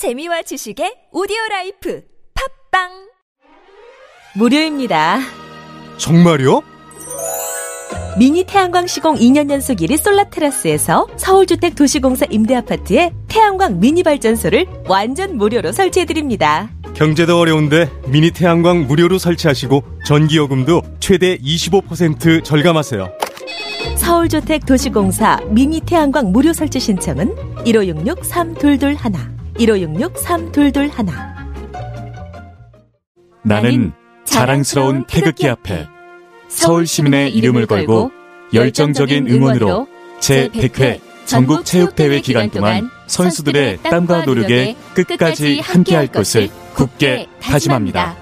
재미와 지식의 오디오 라이프 팟빵 무료입니다. 정말요? 미니 태양광 시공 2년 연속 1위 솔라 테라스에서 서울주택 도시공사 임대아파트에 태양광 미니 발전소를 완전 무료로 설치해드립니다. 경제도 어려운데 미니 태양광 무료로 설치하시고 전기요금도 최대 25% 절감하세요. 서울주택 도시공사 미니 태양광 무료 설치 신청은 1566-3221 1566-3221 나는 자랑스러운 태극기 앞에 서울 시민의 이름을 걸고 열정적인 응원으로 제100회 전국 체육대회 기간 동안 선수들의 땀과 노력에 끝까지 함께할 것을 굳게 다짐합니다.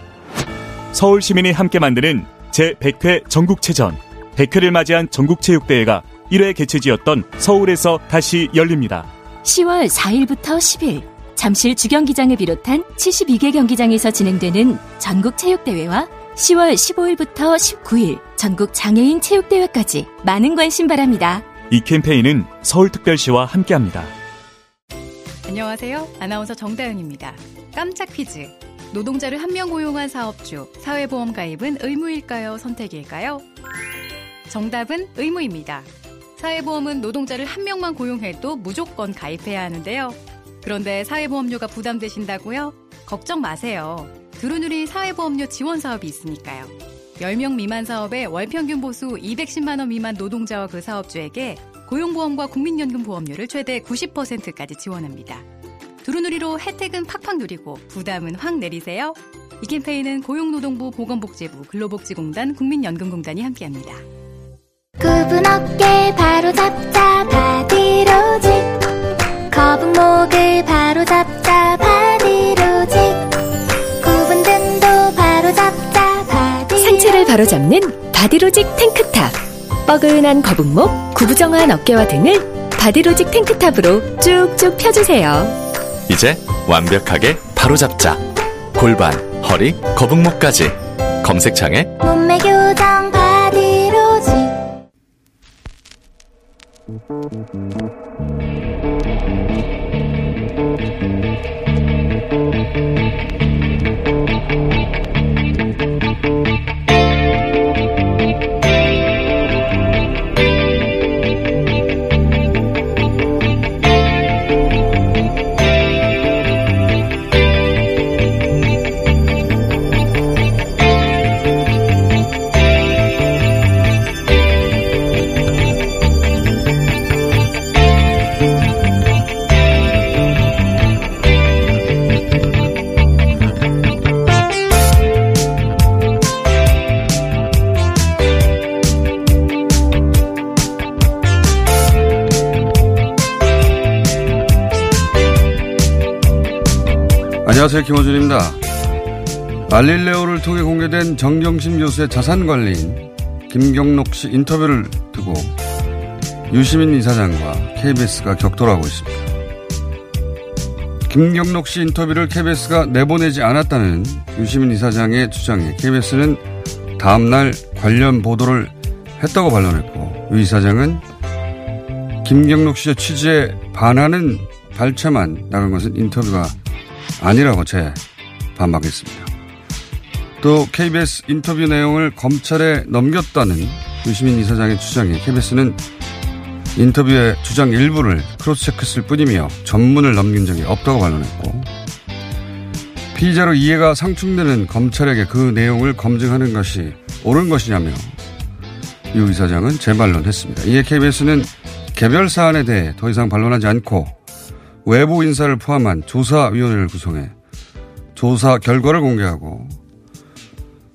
서울 시민이 함께 만드는 제100회 전국체전 100회를 맞이한 전국체육대회가 1회 개최지였던 서울에서 다시 열립니다. 10월 4일부터 10일 잠실 주경기장을 비롯한 72개 경기장에서 진행되는 전국 체육대회와 10월 15일부터 19일 전국 장애인 체육대회까지 많은 관심 바랍니다. 이 캠페인은 서울특별시와 함께합니다. 안녕하세요. 아나운서 정다은입니다. 깜짝 퀴즈. 노동자를 한 명 고용한 사업주, 사회보험 가입은 의무일까요? 선택일까요? 정답은 의무입니다. 사회보험은 노동자를 한 명만 고용해도 무조건 가입해야 하는데요. 그런데 사회보험료가 부담되신다고요? 걱정 마세요. 두루누리 사회보험료 지원 사업이 있으니까요. 10명 미만 사업에 월평균 보수 210만원 미만 노동자와 그 사업주에게 고용보험과 국민연금 보험료를 최대 90%까지 지원합니다. 두루누리로 혜택은 팍팍 누리고 부담은 확 내리세요. 이 캠페인은 고용노동부 보건복지부 근로복지공단 국민연금공단이 함께합니다. 굽은 어깨 바로 잡자 바디로직 거북목을 바로 잡자 바디로직 굽은 등도 바로 잡자 바디로직 상체를 바로 잡는 바디로직 탱크탑. 뻐근한 거북목, 구부정한 어깨와 등을 바디로직 탱크탑으로 쭉쭉 펴주세요. 이제 완벽하게 바로 잡자. 골반, 허리, 거북목까지. 검색창에 몸매 교정 바디로직 안녕하세요. 김호준입니다. 알릴레오를 통해 공개된 정경심 교수의 자산 관리인 김경록 씨 인터뷰를 두고 유시민 이사장과 KBS가 격돌하고 있습니다. 김경록 씨 인터뷰를 KBS가 내보내지 않았다는 유시민 이사장의 주장에 KBS는 다음날 관련 보도를 했다고 반론했고 유 이사장은 김경록 씨의 취지에 반하는 발췌만 나간 것은 인터뷰가 아니라고 재 반박했습니다. 또 KBS 인터뷰 내용을 검찰에 넘겼다는 유시민 이사장의 주장에 KBS는 인터뷰의 주장 일부를 크로스체크했을 뿐이며 전문을 넘긴 적이 없다고 반론했고 피의자로 이해가 상충되는 검찰에게 그 내용을 검증하는 것이 옳은 것이냐며 유 이사장은 재반론했습니다. 이에 KBS는 개별 사안에 대해 더 이상 반론하지 않고 외부 인사를 포함한 조사위원회를 구성해 조사 결과를 공개하고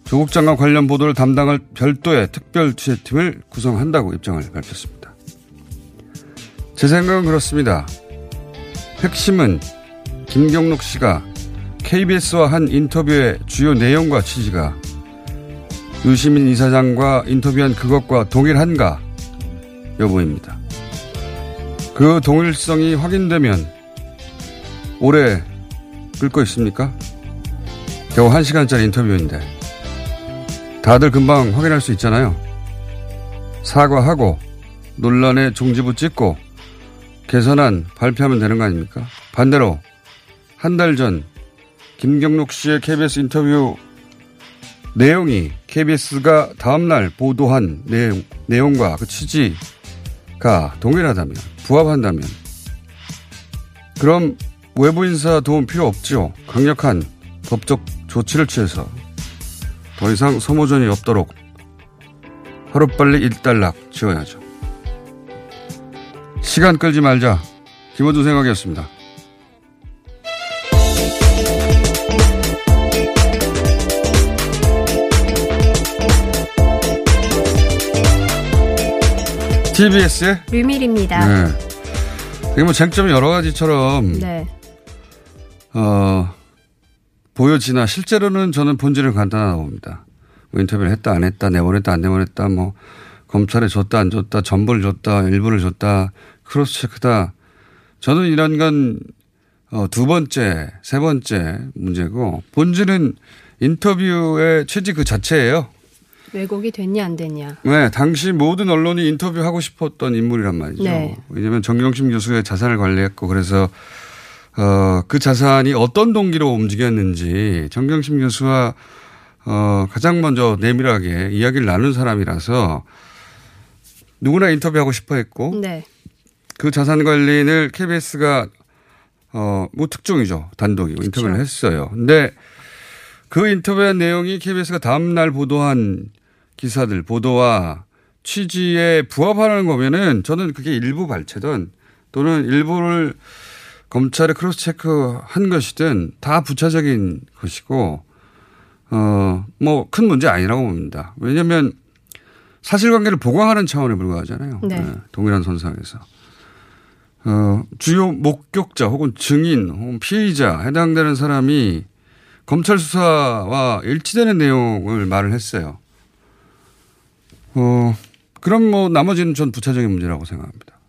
조국 장관 관련 보도를 담당할 별도의 특별 취재팀을 구성한다고 입장을 밝혔습니다. 제 생각은 그렇습니다. 핵심은 김경록 씨가 KBS와 한 인터뷰의 주요 내용과 취지가 유시민 이사장과 인터뷰한 그것과 동일한가 여부입니다. 그 동일성이 확인되면 오래 끌고 있습니까? 겨우 한 시간짜리 인터뷰인데 다들 금방 확인할 수 있잖아요. 사과하고 논란의 종지부 찍고 개선안 발표하면 되는 거 아닙니까? 반대로 한 달 전 김경록 씨의 KBS 인터뷰 내용이 KBS가 다음날 보도한 내용, 내용과 그 취지가 동일하다면, 부합한다면, 그럼 외부 인사 도움 필요 없죠. 강력한 법적 조치를 취해서 더 이상 소모전이 없도록 하루빨리 일단락 지어야죠. 시간 끌지 말자. 김원준 생각이었습니다. TBS의 류밀입니다. 네. 이게 뭐 쟁점이 여러 가지처럼 네. 어, 보여지나 실제로는 저는 본질은 간단하다고 봅니다. 뭐 인터뷰를 했다 안 했다 내보냈다 안 내보냈다 뭐 검찰에 줬다 안 줬다 전부를 줬다 일부를 줬다 크로스 체크다 저는 이런 건 어, 두 번째 세 번째 문제고 본질은 인터뷰의 취지 그 자체예요. 왜곡이 됐냐 안 됐냐. 네, 당시 모든 언론이 인터뷰하고 싶었던 인물이란 말이죠. 네. 왜냐하면 정경심 교수의 자산을 관리했고 그래서 어, 그 자산이 어떤 동기로 움직였는지 정경심 교수와 어, 가장 먼저 내밀하게 이야기를 나눈 사람이라서 누구나 인터뷰하고 싶어 했고 네. 그 자산 관리를 KBS가 어, 뭐 특종이죠. 단독이고 인터뷰를 했어요. 근데 그 인터뷰한 내용이 KBS가 다음날 보도한 기사들, 보도와 취지에 부합하는 거면은 저는 그게 일부 발췌든 또는 일부를 검찰에 cross check 한 것이든 다 부차적인 것이고, 어, 뭐 큰 문제 아니라고 봅니다. 왜냐하면 사실관계를 보강하는 차원에 불과하잖아요. 네. 동일한 선상에서. 어, 주요 목격자 혹은 증인 혹은 피의자 해당되는 사람이 검찰 수사와 일치되는 내용을 말을 했어요. 어, 그럼 뭐 나머지는 전 부차적인 문제라고 생각합니다.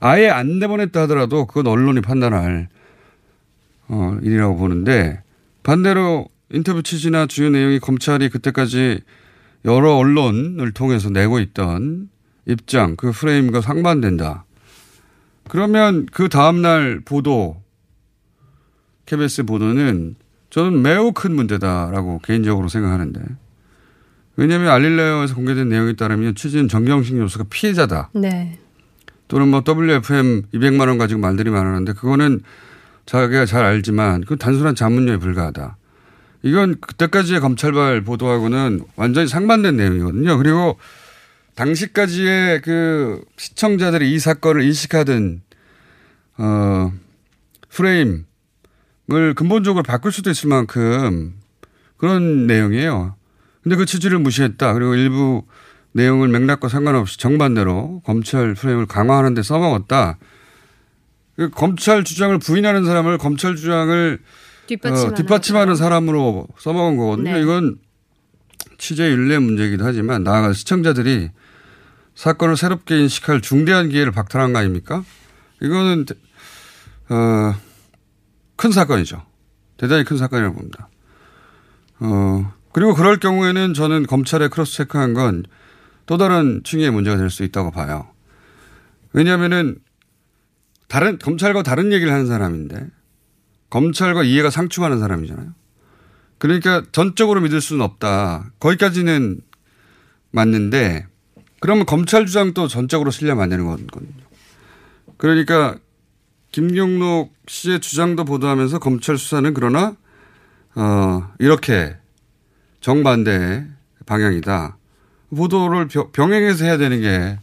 아예 안 내보냈다 하더라도 그건 언론이 판단할 어, 일이라고 보는데 반대로 인터뷰 취지나 주요 내용이 검찰이 그때까지 여러 언론을 통해서 내고 있던 입장, 그 프레임과 상반된다. 그러면 그 다음날 보도, KBS 보도는 저는 매우 큰 문제다라고 개인적으로 생각하는데. 왜냐하면 알릴레오에서 공개된 내용에 따르면 취지는 정경심 교수가 피해자다. 네. 또는 뭐 WFM 200만 원 가지고 말들이 많았는데 그거는 자기가 잘 알지만 그 단순한 자문료에 불과하다. 이건 그때까지의 검찰발 보도하고는 완전히 상반된 내용이거든요. 그리고 당시까지의 그 시청자들이 이 사건을 인식하던 어 프레임을 근본적으로 바꿀 수도 있을 만큼 그런 내용이에요. 근데 그 취지를 무시했다. 그리고 일부 내용을 맥락과 상관없이 정반대로 검찰 프레임을 강화하는 데 써먹었다. 그 검찰 주장을 부인하는 사람을 검찰 주장을 뒷받침하는, 어, 뒷받침하는 사람으로 써먹은 거거든요. 네. 이건 취재 윤리 문제이기도 하지만 나아가 시청자들이 사건을 새롭게 인식할 중대한 기회를 박탈한 거 아닙니까? 이거는 어, 큰 사건이죠. 대단히 큰 사건이라고 봅니다. 어, 그리고 그럴 경우에는 저는 검찰에 크로스 체크한 건 또 다른 층의 문제가 될 수 있다고 봐요. 왜냐하면은 다른 검찰과 다른 얘기를 하는 사람인데 검찰과 이해가 상충하는 사람이잖아요. 그러니까 전적으로 믿을 수는 없다. 거기까지는 맞는데 그러면 검찰 주장도 전적으로 안 되는 거거든요. 그러니까 김경록 씨의 주장도 보도하면서 검찰 수사는 그러나 어 이렇게 정반대 방향이다. 보도를 병행해서 해야 되는 게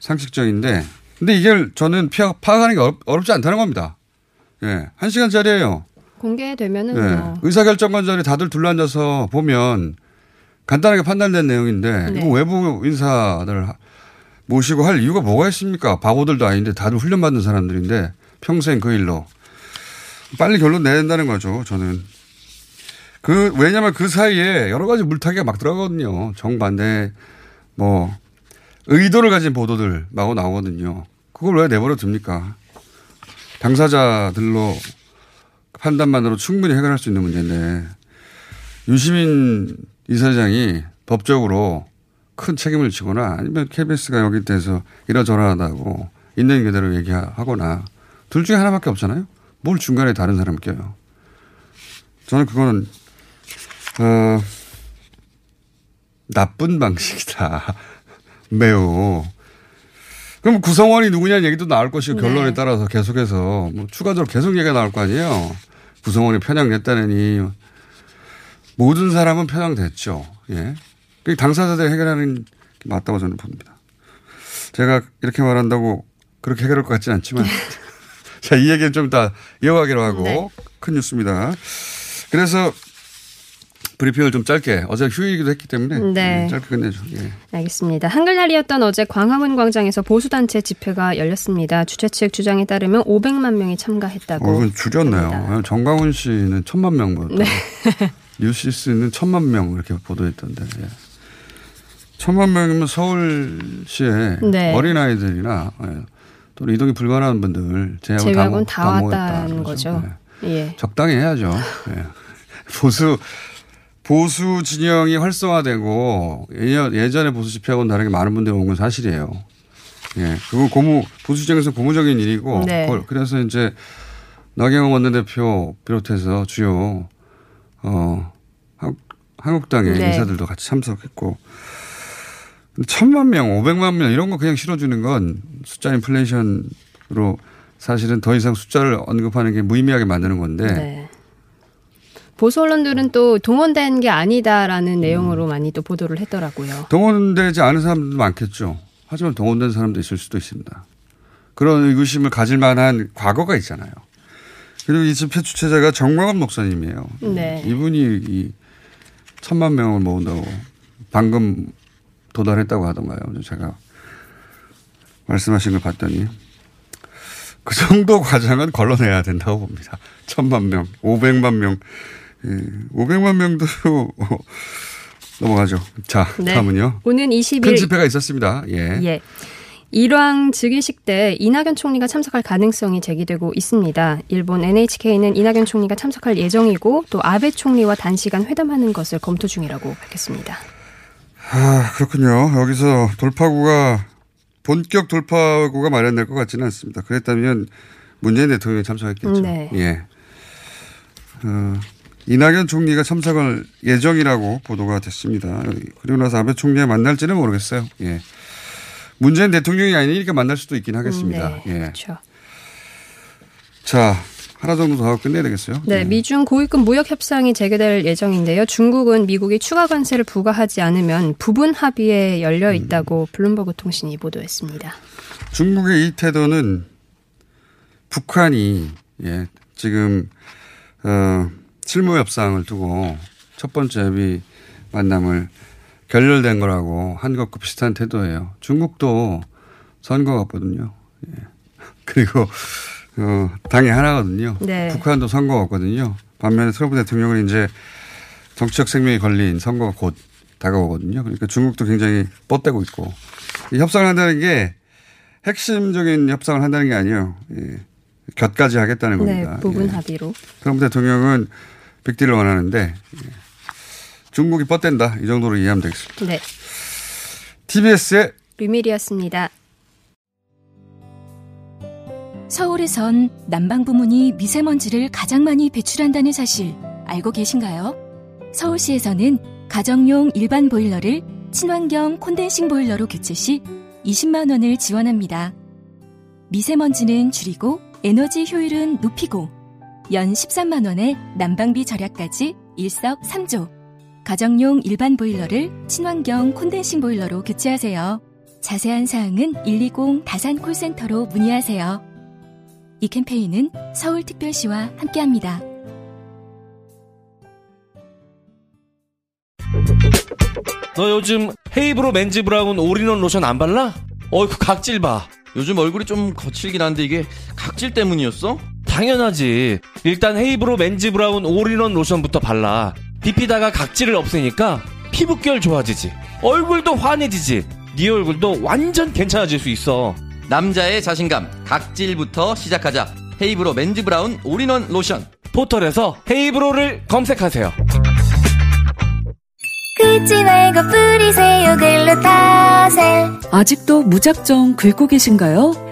상식적인데 근데 이걸 저는 파악하는 게 어렵, 어렵 지 않다는 겁니다. 예. 한 시간짜리예요. 공개되면은 예. 뭐 의사결정관 자리 다들 둘러앉아서 보면 간단하게 판단된 내용인데 네. 이거 외부 인사들 모시고 할 이유가 뭐가 있습니까? 바보들도 아닌데 다들 훈련받는 사람들인데 평생 그 일로 빨리 결론 내야 된다는 거죠. 저는 그 왜냐하면 그 사이에 여러 가지 물타기가 막 들어가거든요. 정반대 뭐 의도를 가진 보도들 마구 나오거든요. 그걸 왜 내버려 둡니까? 당사자들로 판단만으로 충분히 해결할 수 있는 문제인데 유시민 이사장이 법적으로 큰 책임을 지거나 아니면 KBS가 여기 대해서 이러저러하다고 있는 그대로 얘기하거나 둘 중에 하나밖에 없잖아요. 뭘 중간에 다른 사람 껴요. 저는 그거는 어, 나쁜 방식이다. 매우. 그럼 구성원이 누구냐는 얘기도 나올 것이고 네. 결론에 따라서 계속해서 뭐 추가적으로 계속 얘기가 나올 거 아니에요. 구성원이 편향됐다느니 모든 사람은 편향됐죠. 예. 그 당사자들이 해결하는 게 맞다고 저는 봅니다. 제가 이렇게 말한다고 그렇게 해결할 것 같지는 않지만 자, 이 얘기는 좀 이따 이어가기로 하고 네. 큰 뉴스입니다. 그래서 브리핑을 좀 짧게 어제 휴일이기도 했기 때문에 네. 예, 짧게 끝내죠. 예. 알겠습니다. 한글날이었던 어제 광화문 광장에서 보수단체 집회가 열렸습니다. 주최 측 주장에 따르면 500만 명이 참가했다고. 어, 이건 줄였네요. 정강훈 씨는 천만 명 보다. 네. 뉴시스는 천만 명 이렇게 보도했던데. 예. 천만 명이면 서울시에 네. 어린 아이들이나 예, 또는 이동이 불가능한 분들 제외하고는 다, 다 왔다는 모았다. 거죠. 예. 예. 적당히 해야죠. 예. 보수 보수 진영이 활성화되고 예전- 예전에 보수 집회하고는 다르게 많은 분들이 온 건 사실이에요. 예, 그거 고무 보수 진영에서 고무적인 일이고 네. 그래서 이제 나경원 원내대표 비롯해서 주요 어 한국, 한국당의 네. 인사들도 같이 참석했고 천만 명, 오백만 명 이런 거 그냥 실어주는 건 숫자 인플레이션으로 사실은 더 이상 숫자를 언급하는 게 무의미하게 만드는 건데 네. 보수 언론들은 또 동원된 게 아니다라는 내용으로 많이 또 보도를 했더라고요. 동원되지 않은 사람들도 많겠죠. 하지만 동원된 사람도 있을 수도 있습니다. 그런 의구심을 가질 만한 과거가 있잖아요. 그리고 이 집회 주최자가 정광훈 목사님이에요. 네. 이분이 이 천만 명을 모은다고 방금 도달했다고 하던가요. 제가 말씀하신 걸 봤더니 그 정도 과정은 걸러내야 된다고 봅니다. 천만 명, 오백만 명, 예, 오백만 명도 넘어가죠. 자, 네. 다음은요. 오는 20일 큰 집회가 있었습니다. 예. 예. 일왕 즉위식 때 이낙연 총리가 참석할 가능성이 제기되고 있습니다. 일본 NHK는 이낙연 총리가 참석할 예정이고 또 아베 총리와 단시간 회담하는 것을 검토 중이라고 밝혔습니다. 아, 그렇군요. 여기서 돌파구가 본격 돌파구가 마련될 것 같지는 않습니다. 그랬다면 문재인 대통령이 참석했겠죠. 네. 예. 어, 이낙연 총리가 참석할 예정이라고 보도가 됐습니다. 그리고 나서 아베 총리와 만날지는 모르겠어요. 예. 문재인 대통령이 아니니까 만날 수도 있긴 하겠습니다. 네, 예. 그렇죠. 자, 하나 정도 더 하고 끝내야 되겠어요. 네, 미중 고위급 무역 협상이 재개될 예정인데요. 중국은 미국이 추가 관세를 부과하지 않으면 부분 합의에 열려 있다고 블룸버그 통신이 보도했습니다. 중국의 이 태도는 북한이 예, 지금 어, 실무 협상을 두고 첫 번째 협의 만남을 결렬된 거라고 한 것과 비슷한 태도예요. 중국도 선거가 없거든요. 예. 그리고 어, 당이 하나거든요. 네. 북한도 선거가 없거든요. 반면에 트럼프 대통령은 이제 정치적 생명이 걸린 선거가 곧 다가오거든요. 그러니까 중국도 굉장히 뻗대고 있고 이 협상을 한다는 게 핵심적인 협상을 한다는 게 아니에요. 예. 곁까지 하겠다는 네, 겁니다. 부분 예. 합의로. 트럼프 대통령은 빅딜을 원하는데 예. 중국이 뻗댄다 이 정도로 이해하면 되겠습니다. 네, TBS의 류밀이었습니다. 서울에선 난방 부문이 미세먼지를 가장 많이 배출한다는 사실 알고 계신가요? 서울시에서는 가정용 일반 보일러를 친환경 콘덴싱 보일러로 교체 시 20만 원을 지원합니다. 미세먼지는 줄이고 에너지 효율은 높이고 연 13만 원의 난방비 절약까지 일석삼조. 가정용 일반 보일러를 친환경 콘덴싱 보일러로 교체하세요. 자세한 사항은 120 다산 콜센터로 문의하세요. 이 캠페인은 서울특별시와 함께합니다. 너 요즘 헤이브로 맨즈 브라운 올인원 로션 안 발라? 어이구 각질 봐. 요즘 얼굴이 좀 거칠긴 한데 이게 각질 때문이었어? 당연하지. 일단 헤이브로 맨즈 브라운 올인원 로션부터 발라. 비피다가 각질을 없애니까 피부결 좋아지지. 얼굴도 환해지지. 네 얼굴도 완전 괜찮아질 수 있어. 남자의 자신감 각질부터 시작하자 헤이브로 맨즈 브라운 올인원 로션 포털에서 헤이브로를 검색하세요. 긁지 말고 뿌리세요 글루타셀 아직도 무작정 긁고 계신가요?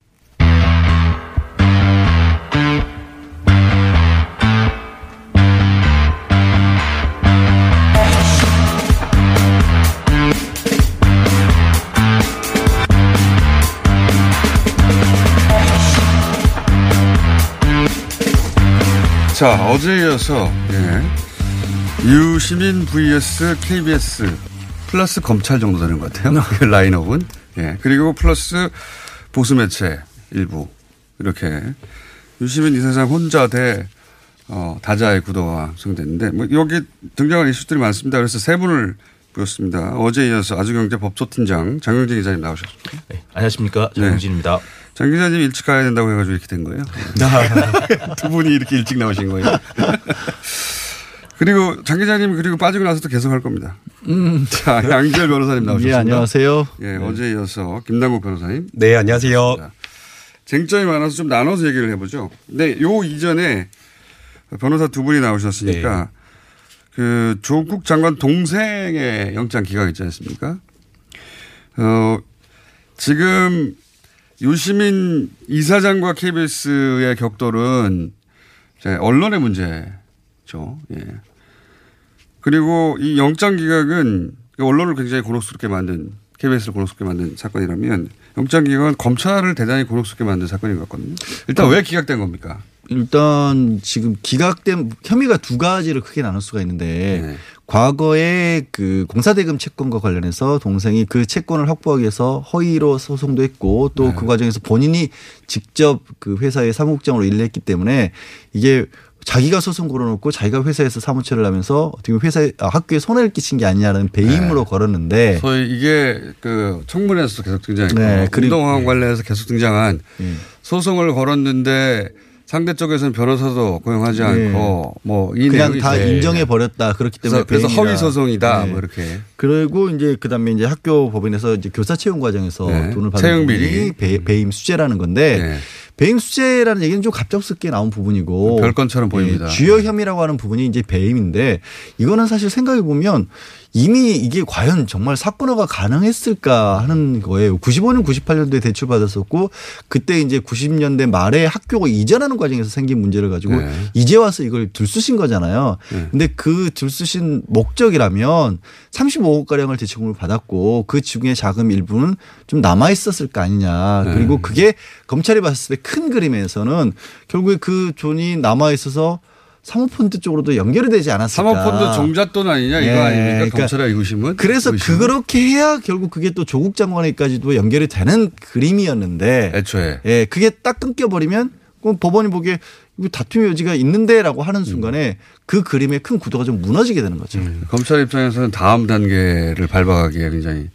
자, 어제에 이어서, 예. 유시민 vs KBS 플러스 검찰 정도 되는 것 같아요. 그 라인업은. 예. 그리고 플러스 보수 매체 일부. 이렇게. 유시민 이사장 혼자 대, 어, 다자의 구도가 형성됐는데, 뭐, 여기 등장한 이슈들이 많습니다. 그래서 세 분을 보였습니다. 어제에 이어서 아주경제 법조팀장 장영진 기자님 나오셨습니다. 네, 안녕하십니까. 장영진입니다. 장 기자님 일찍 가야 된다고 해가지고 이렇게 된 거예요. 두 분이 이렇게 일찍 나오신 거예요. 그리고 장 기자님 그리고 빠지고 나서도 계속 할 겁니다. 음. 자, 양지열 변호사님 나오셨습니다. 예, 안녕하세요. 예, 어제 이어서 김남국 변호사님. 네, 안녕하세요. 쟁점이 많아서 좀 나눠서 얘기를 해보죠. 근데 요 이전에 변호사 두 분이 나오셨으니까 그 조국 장관 동생의 영장 기각 있지 않습니까? 어, 지금 유시민 이사장과 KBS의 격돌은 언론의 문제죠. 예. 그리고 이 영장 기각은 언론을 굉장히 곤혹스럽게 만든 KBS를 곤혹스럽게 만든 사건이라면 영장 기각은 검찰을 대단히 곤혹스럽게 만든 사건인 것 같거든요. 일단 왜 기각된 겁니까? 일단 지금 기각된 혐의가 두 가지를 크게 나눌 수가 있는데 네. 과거에 그 공사대금 채권과 관련해서 동생이 그 채권을 확보하기 위해서 허위로 소송도 했고 또그 과정에서 본인이 직접 그 회사의 사무국장으로 일을 했기 때문에 이게 자기가 소송 걸어놓고 자기가 회사에서 사무처를 하면서 어떻게 회사에 아, 학교에 손해를 끼친 게 아니냐는 배임으로 걸었는데 소위 이게 그 청문회에서 계속 등장했고 네, 그리고- 운동화학 관련해서 계속 등장한 소송을 걸었는데 상대 쪽에서는 변호사도 고용하지 네. 않고 뭐이 그냥 내용이 다 이제 인정해 버렸다 그렇기 때문에 그래서, 그래서. 허위 소송이다 네. 뭐 이렇게 그리고 이제 그다음에 이제 학교 법인에서 이제 교사 채용 과정에서 네. 돈을 받는 채용 비리. 배, 배임 수재라는 건데 네. 배임 수재라는 얘기는 좀 갑작스럽게 나온 부분이고 별건처럼 보입니다. 예, 주요 혐의라고 하는 부분이 이제 배임인데 이거는 사실 생각해 보면 이미 이게 과연 정말 사건화가 가능했을까 하는 거예요. 95년, 98년도에 대출 받았었고 그때 이제 90년대 말에 학교가 이전하는 과정에서 생긴 문제를 가지고 네. 이제 와서 이걸 들쑤신 거잖아요. 네. 근데 그 들쑤신 목적이라면 35억 가량을 대출금을 받았고 그 중에 자금 일부는 좀 남아 있었을 거 아니냐. 네. 그리고 그게 검찰이 봤을 때 큰 그림에서는 결국에 그 돈이 남아 있어서 사모펀드 쪽으로도 연결이 되지 않았을까. 사모펀드 종잣돈 아니냐 이거 예, 아닙니까? 그러니까 검찰의 의구심은? 그래서 의구심은? 그렇게 해야 결국 그게 또 조국 장관에까지도 연결이 되는 그림이었는데 애초에 예, 그게 딱 끊겨버리면 그럼 법원이 보기에 이거 다툼의 여지가 있는데라고 하는 순간에 그 그림의 큰 구도가 좀 무너지게 되는 거죠. 검찰 입장에서는 다음 단계를 밟아가기에 굉장히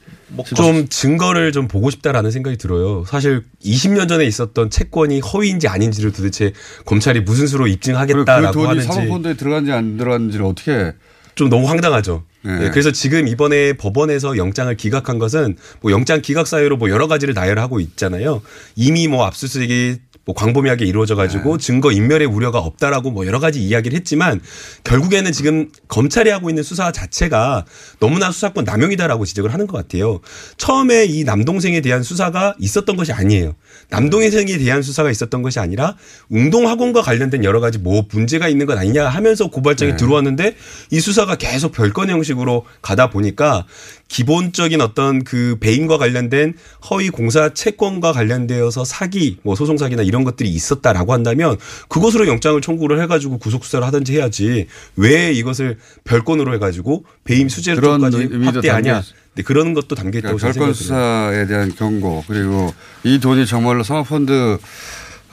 좀 증거를 좀 보고 싶다라는 생각이 들어요. 사실 20년 전에 있었던 채권이 허위인지 아닌지를 도대체 검찰이 무슨 수로 그 입증하겠다라고 돈이 하는지 사모펀드에 들어간지 안 들어간지를 어떻게 좀 너무 황당하죠. 네. 네, 그래서 지금 이번에 법원에서 영장을 기각한 것은 뭐 영장 기각 사유로 뭐 여러 가지를 나열하고 있잖아요. 이미 뭐 압수수색이 뭐 광범위하게 이루어져 가지고 증거 인멸의 우려가 없다라고 뭐 여러 가지 이야기를 했지만 결국에는 지금 검찰이 하고 있는 수사 자체가 너무나 수사권 남용이다라고 지적을 하는 것 같아요. 처음에 이 남동생에 대한 수사가 있었던 것이 아니에요. 남동생에 대한 수사가 있었던 것이 아니라 웅동학원과 관련된 여러 가지 뭐 문제가 있는 것 아니냐 하면서 고발장이 네. 들어왔는데 이 수사가 계속 별건 형식으로 가다 보니까 기본적인 어떤 그 배임과 관련된 허위 공사 채권과 관련되어서 사기, 뭐 소송 사기나 이런 것들이 있었다라고 한다면 그것으로 영장을 청구를 해가지고 구속 수사를 하든지 해야지 왜 이것을 별건으로 해가지고 배임 수재로까지 확대하냐. 네, 그런 것도 담겨 있다고 그러니까 별건. 수사에 대한 경고 그리고 이 돈이 정말로 사모펀드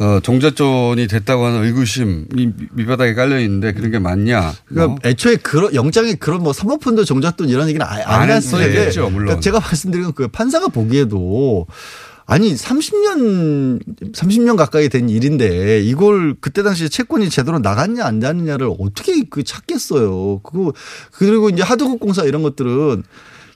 어, 종잣돈이 됐다고 하는 의구심 이 밑바닥에 깔려 있는데 그런 게 맞냐? 그러니까 뭐. 애초에 그런 영장에 그런 뭐 사모펀드 종잣돈 이런 얘기는 아예 안 안 했는데 했겠죠, 물론. 그러니까 제가 말씀드린 그 판사가 보기에도 아니 30년 30년 가까이 된 일인데 이걸 그때 당시에 채권이 제대로 나갔냐 안 나갔냐를 어떻게 그 찾겠어요. 그거 그리고 이제 하드급 공사 이런 것들은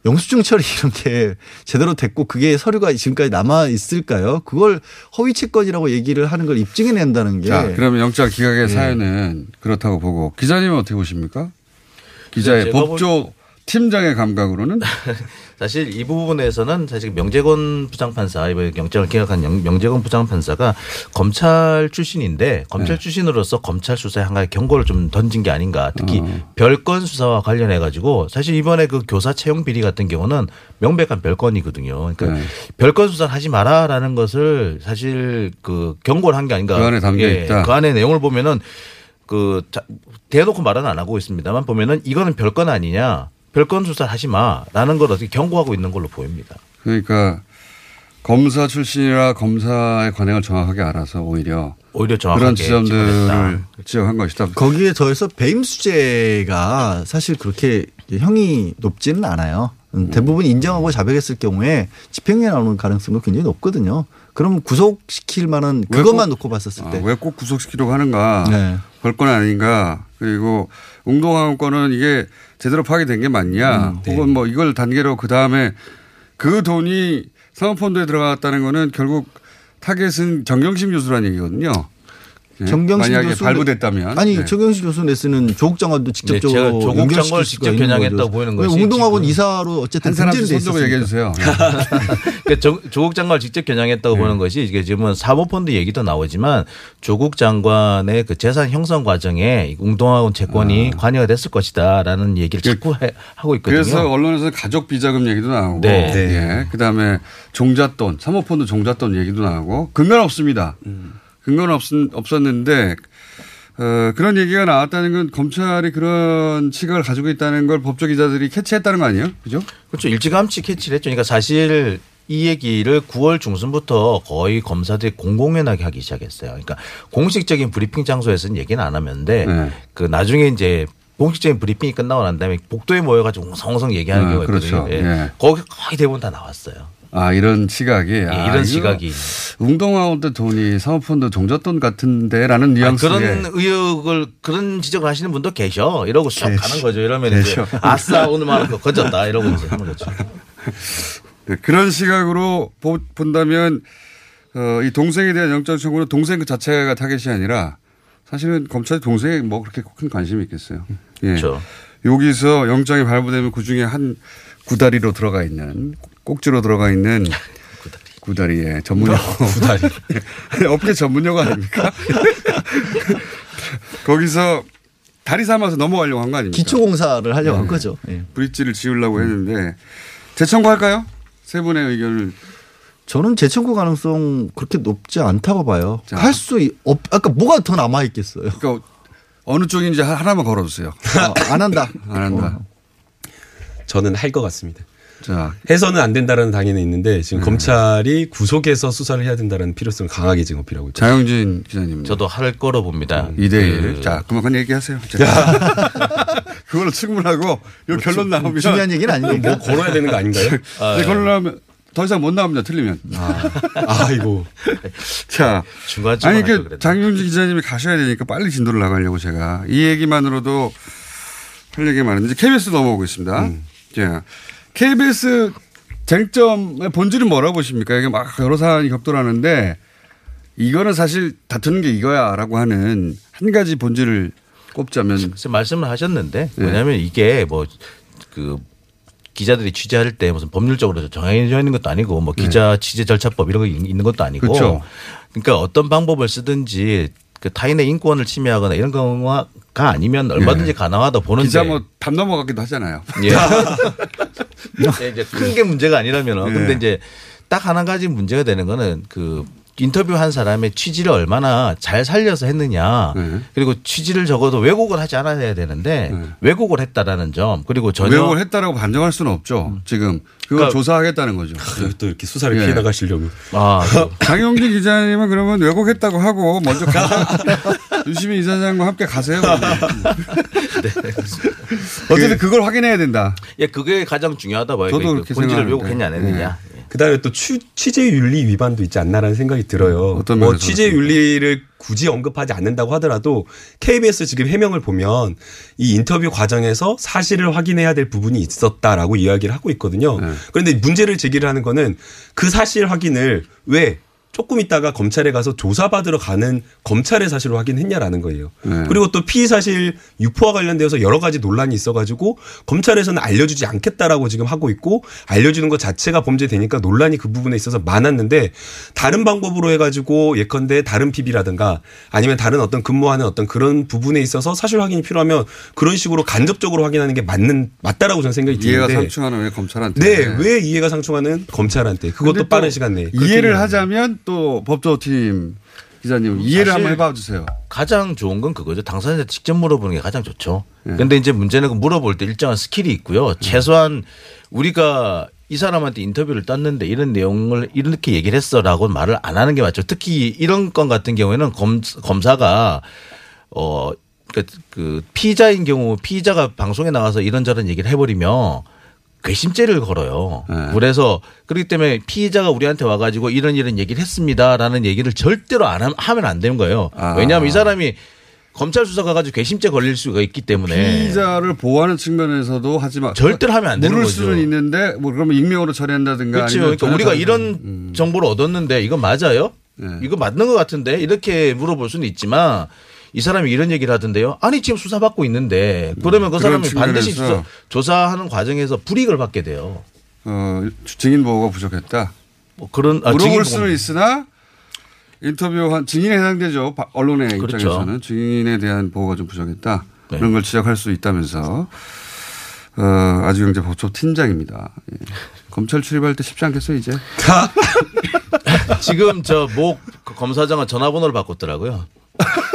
영수증 처리 이런 게 제대로 됐고 그게 서류가 지금까지 남아 있을까요? 그걸 허위 채권이라고 얘기를 하는 걸 입증해 낸다는 게 자, 그러면 영장 기각의 예. 사연은 그렇다고 보고 기자님은 어떻게 보십니까? 기자의 제가 법조 팀장의 감각으로는 사실 이 부분에서는 사실 명재건 부장판사 이번에 영장을 기각한 영- 명재건 부장판사가 검찰 출신인데 검찰 네. 출신으로서 검찰 수사에 한 가지 경고를 좀 던진 게 아닌가. 특히 어. 별건 수사와 관련해 가지고 사실 이번에 그 교사 채용 비리 같은 경우는 명백한 별건이거든요. 그러니까 네. 별건 수사를 하지 마라라는 것을 사실 그 경고를 한 게 아닌가. 그 안에 담겨 있다. 그 안에 내용을 보면은 그 자- 대놓고 말은 안 하고 있습니다만 보면은 이거는 별건 아니냐. 별건 수사를 하지 마라는 걸 어떻게 경고하고 있는 걸로 보입니다. 그러니까 검사 출신이라 검사의 관행을 정확하게 알아서 오히려 오히려 정확하게 그런 지점들을 지적한 것이다. 거기에 더해서 배임 수재가 사실 그렇게 형이 높지는 않아요. 음, 대부분 인정하고 자백했을 경우에 집행유예 나오는 가능성도 굉장히 높거든요. 그럼 구속시킬 만한 왜 그것만 꼭- 놓고 봤었을 아, 때. 왜꼭 구속시키려고 하는가? 네. 별건 아닌가? 그리고 웅동항권은 이게 제대로 파악이 게 맞냐? 음, 네. 혹은 뭐 이걸 단계로 그 다음에 그 돈이 사모펀드에 들어갔다는 거는 결국 타겟은 정경심 교수라는 얘기거든요. 네. 정경심 만약에 교수 발부됐다면 아니 네. 정경심 교수 레슨은 조국 장관도 직접적으로 네, 조국 장관을 직접 겨냥했다고 거죠. 보이는 왜 것이 웅동학원 이사로 어쨌든 등재돼 있었으니까. 얘기해 주세요. 그러니까 조- 조국 장관을 직접 겨냥했다고 네. 보는 것이 이게 지금은 사모펀드 얘기도 나오지만 조국 장관의 그 재산 형성 과정에 웅동학원 채권이 관여가 됐을 것이다라는 얘기를 자꾸 해- 하고 있거든요. 아. 그래서 언론에서 가족 비자금 얘기도 나오고, 네. 예. 그다음에 종잣돈, 사모펀드 종잣돈 얘기도 나오고 근거는 없습니다. 근거는 없, 없었는데 어, 그런 얘기가 나왔다는 건 검찰이 그런 시각을 가지고 있다는 걸 법조 기자들이 캐치했다는 거 아니에요? 그죠? 그렇죠. 일찌감치 캐치를 했죠. 그러니까 사실 이 얘기를 9월 중순부터 거의 검사들이 공공연하게 하기 시작했어요. 그러니까 공식적인 브리핑 장소에서는 얘기는 안 하면데 네. 그 나중에 이제 공식적인 브리핑이 끝나고 난 다음에 복도에 모여가지고 웅성웅성 얘기하는 아, 경우가 있거든요. 그렇죠. 예. 예. 거기 거의 대부분 다 나왔어요. 아, 이런 시각이. 아, 이런 시각이. 때 돈이 사모펀드 종잣돈 같은데라는 아니, 뉘앙스의 그런 의혹을 그런 지적을 하시는 분도 계셔. 이러고 쑥 가는 거죠. 이러면 이제 계셔. 아싸 오늘만 거 거졌다 이러고 이제 하는 거죠. 네, 그런 시각으로 보- 본다면 어, 이 동생에 대한 영장 청구는 동생 그 자체가 타겟이 아니라 사실은 검찰이 동생에 뭐 그렇게 큰 관심이 있겠어요. 예. 그렇죠. 여기서 영장이 발부되면 그 중에 한 구다리로 들어가 있는 꼭지로 들어가 있는 구다리에 전문용어 구다리 업계 전문용어 아닙니까? 거기서 다리 삼아서 넘어가려고 한 거 아닙니까? 기초공사를 하려고 한 네. 거죠. 예. 브릿지를 지으려고 했는데 재청구할까요? 세 분의 의견을 저는 재청구 가능성 그렇게 높지 않다고 봐요. 할 수 없. 아까 뭐가 더 남아 있겠어요. 그러니까 어느 쪽인지 하- 하나만 걸어주세요. 아, 안 한다. 안 한다. 저는 할 것 같습니다. 자, 해서는 안 된다라는 당연히 있는데 지금 검찰이 구속해서 수사를 해야 된다는 필요성을 강하게 지금 어필하고 있죠. 자영진 기자님. 저도 할 거로 봅니다. 2대1. 그- 자, 그만 얘기하세요. 그걸로 충분하고 요 결론 나오면 중요한 얘기는 아니니까. 뭐 걸어야 되는 거 아닌가요? 네, 결론 나오면 더 이상 못 나옵니다. 틀리면. 아이고. 자, 아니 그? 장윤지 기자님이 가셔야 되니까 빨리 진도를 나가려고 제가 이 얘기만으로도 할 얘기가 많은데 이제 KBS 넘어오고 있습니다. 자, KBS 쟁점의 본질은 뭐라고 보십니까? 이게 막 여러 사안이 격돌하는데 이거는 사실 다투는 게 이거야라고 하는 한 가지 본질을 꼽자면 말씀을 하셨는데 네. 왜냐하면 이게 뭐그 기자들이 취재할 때 무슨 법률적으로 정해져 있는 것도 아니고 뭐 기자 취재 절차법 이런 거 있- 있는 것도 아니고 네. 그렇죠. 그러니까 어떤 방법을 쓰든지 그 타인의 인권을 침해하거나 이런 경우가 아니면 얼마든지 네. 가능하다 보는데 기자 뭐 담 넘어가기도 하잖아요. 예. 네, 이제 큰 게 문제가 아니라면은. 네. 근데 이제 딱 하나 가지 문제가 되는 거는 그 인터뷰한 사람의 취지를 얼마나 잘 살려서 했느냐. 네. 그리고 취지를 적어도 왜곡을 하지 않아야 되는데 왜곡을 했다라는 점. 그리고 전혀 왜곡을 했다라고 반정할 수는 없죠. 지금 그걸 그러니까- 조사하겠다는 거죠. 또 이렇게 수사를 예. 피해 나가시려고. 아, 장영진 기자님은 그러면 왜곡했다고 하고 먼저 가서 유시민 이사장과 함께 가세요. 어쨌든 그걸 확인해야 된다. 예, 그게 가장 중요하다 봐요. 저도 그 본질을. 왜곡했냐 안 했느냐. 그다음에 또 취, 취재윤리 위반도 있지 않나라는 생각이 들어요. 어떤 뭐 취재윤리를 굳이 언급하지 않는다고 하더라도 KBS 지금 해명을 보면 이 인터뷰 과정에서 사실을 확인해야 될 부분이 있었다라고 이야기를 하고 있거든요. 네. 그런데 문제를 제기를 하는 거는 그 사실 확인을 왜 조금 있다가 검찰에 가서 조사받으러 가는 검찰의 사실을 확인했냐라는 거예요. 네. 그리고 또 피의 사실 유포와 관련되어서 여러 가지 논란이 있어가지고 검찰에서는 알려주지 않겠다라고 지금 하고 있고 알려주는 것 자체가 범죄되니까 논란이 그 부분에 있어서 많았는데 다른 방법으로 해가지고 예컨대 다른 PB라든가 아니면 다른 어떤 근무하는 어떤 그런 부분에 있어서 사실 확인이 필요하면 그런 식으로 간접적으로 확인하는 게 맞는 맞다라고 저는 생각이 이해가 드는데 상충하는 왜 검찰한테? 네, 왜 이해가 상충하는 검찰한테 그것도 빠른 시간 내에 이해를 하자면 또 법조팀 기자님 이해를 한번 해봐 주세요. 가장 좋은 건 그거죠. 당사자한테 직접 물어보는 게 가장 좋죠. 네. 근데 이제 문제는 그 물어볼 때 일정한 skill이 있고요. 최소한 우리가 이 사람한테 인터뷰를 떴는데 이런 내용을 이렇게 얘기를 했어라고 말을 안 하는 게 맞죠. 특히 이런 건 같은 경우에는 검, 검사가 어, 그, 그 피의자인 경우 피의자가 방송에 나가서 이런저런 얘기를 해버리면 괘씸죄를 걸어요. 네. 그래서 그렇기 때문에 피의자가 우리한테 와가지고 이런 이런 얘기를 했습니다라는 얘기를 절대로 안 함- 하면 안 되는 거예요. 아. 왜냐하면 이 사람이 검찰 수사 가가지고 괘씸죄 걸릴 수가 있기 때문에 피의자를 보호하는 측면에서도 하지만 절대로 하면 안 되는 거죠. 수는 있는데 뭐 그러면 익명으로 처리한다든가 그렇죠. 그러니까 우리가 다른- 이런 음. 정보를 얻었는데 이거 맞아요? 이거 맞는 것 같은데 이렇게 물어볼 수는 있지만 이 사람이 이런 얘기를 하던데요. 아니 지금 수사 받고 있는데 그러면 그 그런 사람이 반드시 수사, 조사하는 과정에서 불이익을 받게 돼요. 어, 증인 보호가 부족했다. 뭐 그런 아, 물어볼 수는 보호- 있으나 인터뷰한 증인에 해당되죠. 바- 언론의 그렇죠. 입장에서는 증인에 대한 보호가 좀 부족했다. 네. 그런 걸 지적할 수 있다면서 어, 아주경제 법조 팀장입니다. 예. 검찰 출입할 때 쉽지 않겠어요 이제. 지금 저모 검사장은 전화번호를 바꿨더라고요.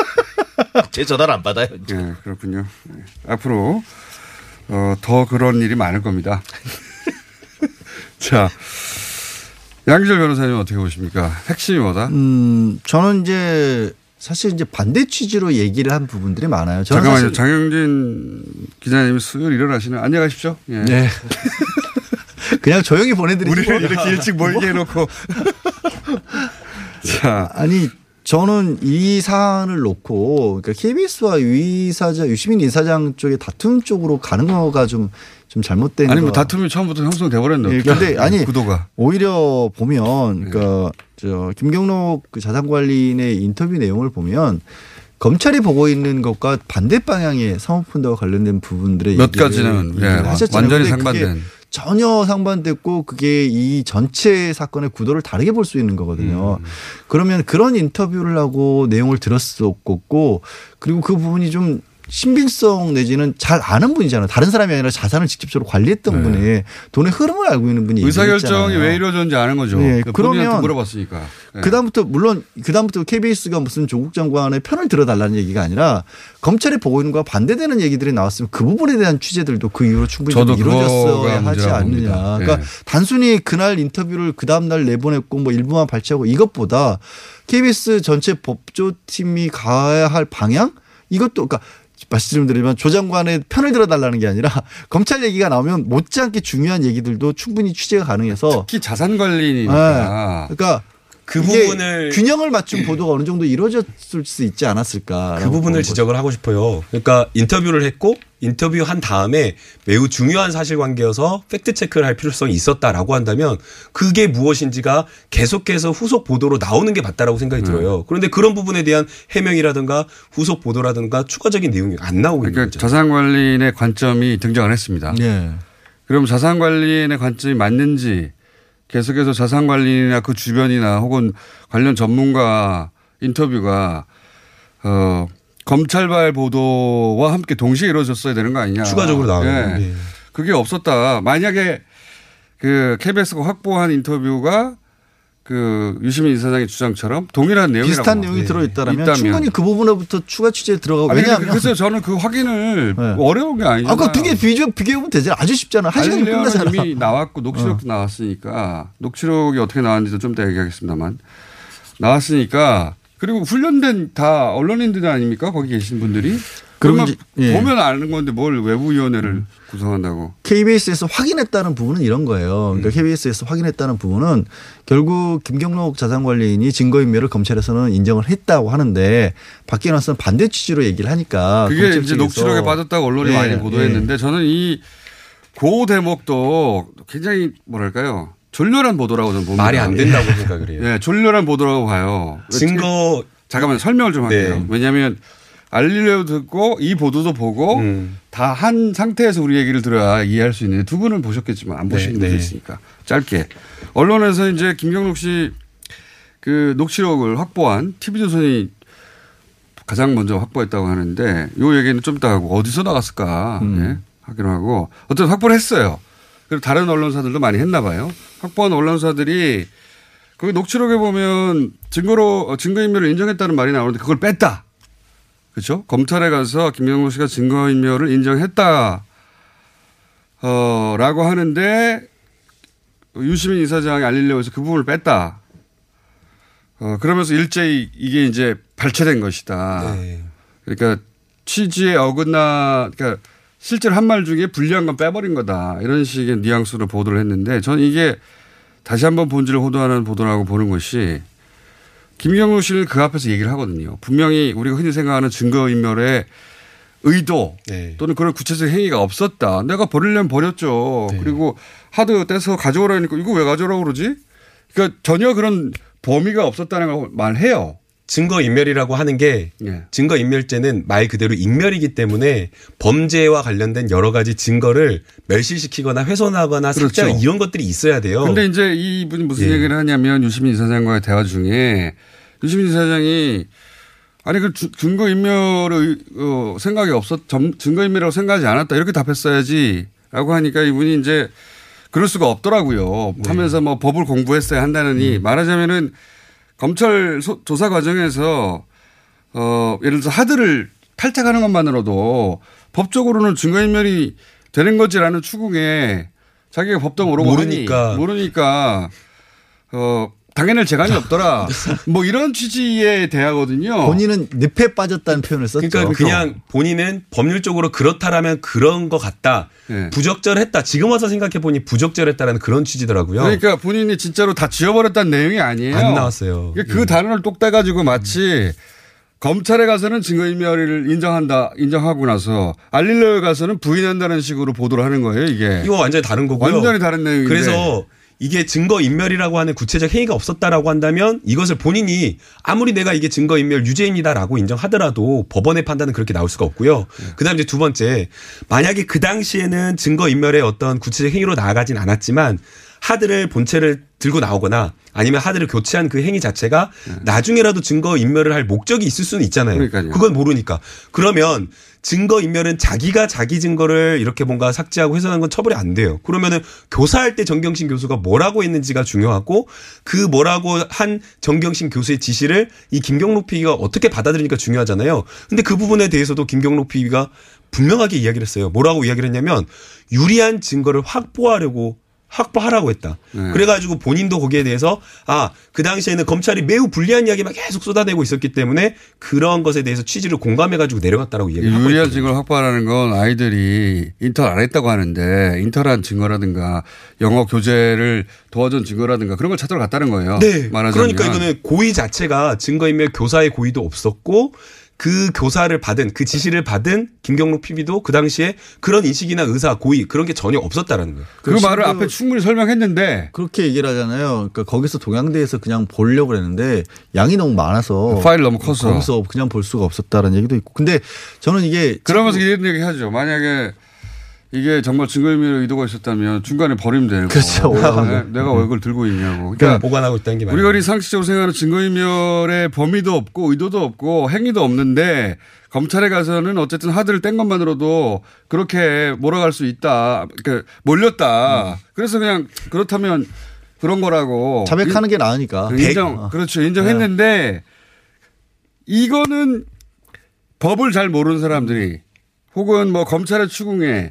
제 전화를 안 받아요. 예, 그렇군요. 예. 앞으로 어, 더 그런 일이 많을 겁니다. 자, 양기절 변호사님 어떻게 보십니까? 핵심이 뭐다? 음, 저는 이제 사실 이제 반대 취지로 얘기를 한 부분들이 많아요. 저는 잠깐만요. 사실 장영진 기자님이 수요일 일어나시는 안녕하십시오. 예. 네. 그냥 조용히 보내드리고 우리를 이렇게 일찍 몰게 해놓고. 자. 아니 저는 이 사안을 놓고 그러니까 KBS와 유 이사장 유시민 이사장 쪽의 다툼 쪽으로 가는 거가 좀 좀 잘못된 아니 뭐 거. 다툼이 처음부터 형성돼 버렸네. 예, 근데 아니 구도가 오히려 보면 그러니까 저 김경록 그 자산관리인의 인터뷰 내용을 보면 검찰이 보고 있는 것과 반대 방향의 사모펀드와 관련된 부분들의 몇 가지는, 예, 하셨잖아요. 완전히 상반된. 전혀 상반됐고 그게 이 전체 사건의 구도를 다르게 볼 수 있는 거거든요. 음. 그러면 그런 인터뷰를 하고 내용을 들었었고 그리고 그 부분이 좀 신빙성 내지는 잘 아는 분이잖아요. 다른 사람이 아니라 자산을 직접적으로 관리했던 분이 돈의 흐름을 알고 있는 분이 네. 의사결정이. 왜 이루어졌는지 아는 거죠. 네, 본인한테 그러면 물어봤으니까. 예. 그다음부터 물론 그다음부터 KBS가 무슨 조국 장관의 편을 들어달라는 얘기가 아니라 검찰이 보고 있는 거와 반대되는 얘기들이 나왔으면 그 부분에 대한 취재들도 그 이후로 충분히 이루어졌어야 하지 않느냐. 봅니다. 그러니까 네. 단순히 그날 인터뷰를 그 다음 날 내보냈고 뭐 일부만 발췌하고 이것보다 KBS 전체 법조팀이 가야 할 방향 이것도 그러니까 말씀드리면 조 장관의 편을 들어달라는 게 아니라 검찰 얘기가 나오면 못지않게 중요한 얘기들도 충분히 취재가 가능해서 특히 자산 관리니까. 네. 그러니까 그 부분을 균형을 맞춘 보도가 어느 정도 이루어졌을 수 있지 않았을까. 그 부분을 지적을 하고 싶어요. 그러니까 인터뷰를 했고 인터뷰 한 다음에 매우 중요한 사실관계여서 팩트 체크를 할 필요성이 있었다라고 한다면 그게 무엇인지가 계속해서 후속 보도로 나오는 게 맞다라고 생각이 들어요. 그런데 그런 부분에 대한 해명이라든가 후속 보도라든가 추가적인 내용이 안 나오고 있는 그러니까 거죠. 자산관리인의 관점이 등장을 했습니다. 네. 그럼 자산관리인의 관점이 맞는지 계속해서 자산 관리인이나 그 주변이나 혹은 관련 전문가 인터뷰가 어, 검찰발 보도와 함께 동시에 이루어졌어야 되는 거 아니냐. 추가적으로 나오는 예. 거. 네. 그게 없었다. 만약에 그 KBS가 확보한 인터뷰가 그 유시민 이사장의 주장처럼 동일한 내용이라고 비슷한 내용이 네. 들어있다면 있다면. 충분히 그 부분에부터 추가 취재에 들어가고 아니, 왜냐하면 그래서 저는 그 확인을 어려운 게 아니잖아요. 아까 두 개 비교 비교해보면 되잖아. 아주 쉽잖아. 한 알리려면 끝나잖아. 이미 나왔고 녹취록도 나왔으니까 녹취록이 어떻게 나왔는지도 좀 이따 얘기하겠습니다만 나왔으니까 그리고 훈련된 다 언론인들 아닙니까 거기 계신 분들이 그러면 이제- 예. 보면 아는 건데 뭘 외부위원회를 구성한다고 KBS에서 확인했다는 부분은 이런 거예요. 음. 그러니까 KBS에서 확인했다는 부분은 결국 김경록 자산관리인이 증거인멸을 검찰에서는 인정을 했다고 하는데 밖에 나서는 반대 취지로 얘기를 하니까 그게 이제 녹취록에 빠졌다고 언론이 예, 많이 예. 보도했는데 저는 이 고 대목도 굉장히 뭐랄까요 졸렬한 보도라고 저는 봅니다. 말이 안 된다고 생각을 해요. 예, 졸렬한 보도라고 봐요. 증거 잠깐만 설명을 좀 할게요. 네. 왜냐하면 알리려고 듣고 이 보도도 보고 음. 다한 상태에서 우리 얘기를 들어야 이해할 수 있는데 두 분은 보셨겠지만 안 보신 네, 분도 네. 있으니까 짧게 언론에서 이제 김경록 씨 그 녹취록을 확보한 TV조선이 가장 먼저 확보했다고 하는데 요 얘기는 좀 이따 하고 어디서 나갔을까 예, 하기로 하고 어쨌든 확보를 했어요. 그리고 다른 언론사들도 많이 했나 봐요. 확보한 언론사들이 그 녹취록에 보면 증거로 어, 증거인멸을 인정했다는 말이 나오는데 그걸 뺐다. 그렇죠? 검찰에 가서 김영호 씨가 증거인멸을 인정했다. 어, 라고 하는데 유시민 이사장이 알리려고 해서 그 부분을 뺐다. 어, 그러면서 일제히 이게 이제 발췌된 것이다. 그러니까 취지에 어긋나, 그러니까 실제로 한 말 중에 불리한 건 빼버린 거다. 이런 식의 뉘앙스로 보도를 했는데 저는 이게 다시 한번 본질을 호도하는 보도라고 보는 것이 김경호 씨를 그 앞에서 얘기를 하거든요. 분명히 우리가 흔히 생각하는 증거인멸의 의도 또는 그런 구체적 행위가 없었다. 내가 버리려면 버렸죠. 그리고 하드 떼서 가져오라니까 이거 왜 가져오라고 그러지? 그러니까 전혀 그런 범위가 없었다는 걸 말해요. 증거 인멸이라고 하는 게 예. 증거 인멸죄는 말 그대로 인멸이기 때문에 범죄와 관련된 여러 가지 증거를 멸실시키거나 훼손하거나 그렇죠. 이런 것들이 있어야 돼요. 근데 이제 이분이 무슨 예. 얘기를 하냐면 유시민 이사장과의 대화 중에 유시민 이사장이 아니 그 주- 증거인멸의 어, 생각이 없었 점- 증거인멸이라고 생각하지 않았다 이렇게 답했어야지라고 하니까 이분이 이제 그럴 수가 없더라고요. 네. 하면서 뭐 법을 공부했어야 한다느니 음. 말하자면은 검찰 소- 조사 과정에서 어 예를 들어서 하드를 탈착하는 것만으로도 법적으로는 증거인멸이 되는 거지라는 추궁에 자기가 법도 모르고 모르니까. 모르니까 어 당연할 재간이 없더라. 뭐 이런 취지의 대화거든요. 본인은 늪에 빠졌다는 표현을 썼죠. 그러니까 그냥 본인은 법률적으로 그렇다라면 그런 것 같다. 네. 부적절했다. 지금 와서 생각해 보니 부적절했다라는 그런 취지더라고요. 그러니까 본인이 진짜로 다 지워버렸다는 내용이 아니에요. 안 나왔어요. 그러니까 그 단어를 똑 떼가지고 마치 검찰에 가서는 증거인멸을 인정한다, 인정하고 나서 알릴러에 가서는 부인한다는 식으로 보도를 하는 거예요, 이게. 이거 완전히 다른 거고요. 완전히 다른 내용인데. 그래서 이게 증거 인멸이라고 하는 구체적 행위가 없었다라고 한다면 이것을 본인이 아무리 내가 이게 증거 인멸 유죄입니다라고 인정하더라도 법원의 판단은 그렇게 나올 수가 없고요. 그 다음 이제 두 번째 만약에 그 당시에는 증거 인멸의 어떤 구체적 행위로 나아가진 않았지만 하드를 본체를 들고 나오거나 아니면 하드를 교체한 그 행위 자체가 나중에라도 증거 인멸을 할 목적이 있을 수는 있잖아요. 그러니까요. 그건 모르니까. 그러면 증거 인멸은 자기가 자기 증거를 이렇게 뭔가 삭제하고 훼손한 건 처벌이 안 돼요. 그러면은 교사할 때 정경심 교수가 뭐라고 했는지가 중요하고 그 뭐라고 한 정경심 교수의 지시를 이 김경록 PB가 어떻게 받아들이니까 중요하잖아요. 근데 그 부분에 대해서도 김경록 PB가 분명하게 이야기를 했어요. 뭐라고 이야기를 했냐면 유리한 증거를 확보하려고 확보하라고 했다. 네. 그래가지고 본인도 거기에 대해서 아 그 당시에는 검찰이 매우 불리한 이야기만 계속 쏟아내고 있었기 때문에 그런 것에 대해서 취지를 공감해가지고 내려갔다라고 얘기를 하고 유리한. 증거를 확보하라는 건 아이들이 인터 안 했다고 하는데 인터한 증거라든가 영어 교재를 도와준 증거라든가 그런 걸 찾으러 갔다는 거예요. 네. 말하자면. 그러니까 이거는 고의 자체가 증거인멸 교사의 고의도 없었고 그 교사를 받은 그 지시를 받은 김경록 PB도 그 당시에 그런 인식이나 의사 고의 그런 게 전혀 없었다라는 거예요. 그 말을 앞에 충분히 설명했는데 그렇게 얘기를 하잖아요. 그러니까 거기서 동양대에서 그냥 보려고 했는데 양이 너무 많아서 파일 너무 커서. 거기서 그냥 볼 수가 없었다는 얘기도 있고. 근데 저는 이게 그러면서 이런 얘기 하죠. 만약에 이게 정말 증거인멸 의도가 있었다면 중간에 버리면 되고. 그렇죠. 네, 내가 왜 그걸 들고 있냐고. 그러니까 보관하고 있다는 게 우리가 우리 상식적으로 생각하는 증거인멸의 범위도 없고 의도도 없고 행위도 없는데 검찰에 가서는 어쨌든 하드를 뗀 것만으로도 그렇게 몰아갈 수 있다. 그러니까 몰렸다. 그래서 그냥 그렇다면 그런 거라고 자백하는 게 나으니까. 인정. 어. 그렇죠. 인정했는데 이거는 법을 잘 모르는 사람들이 혹은 뭐 검찰의 추궁에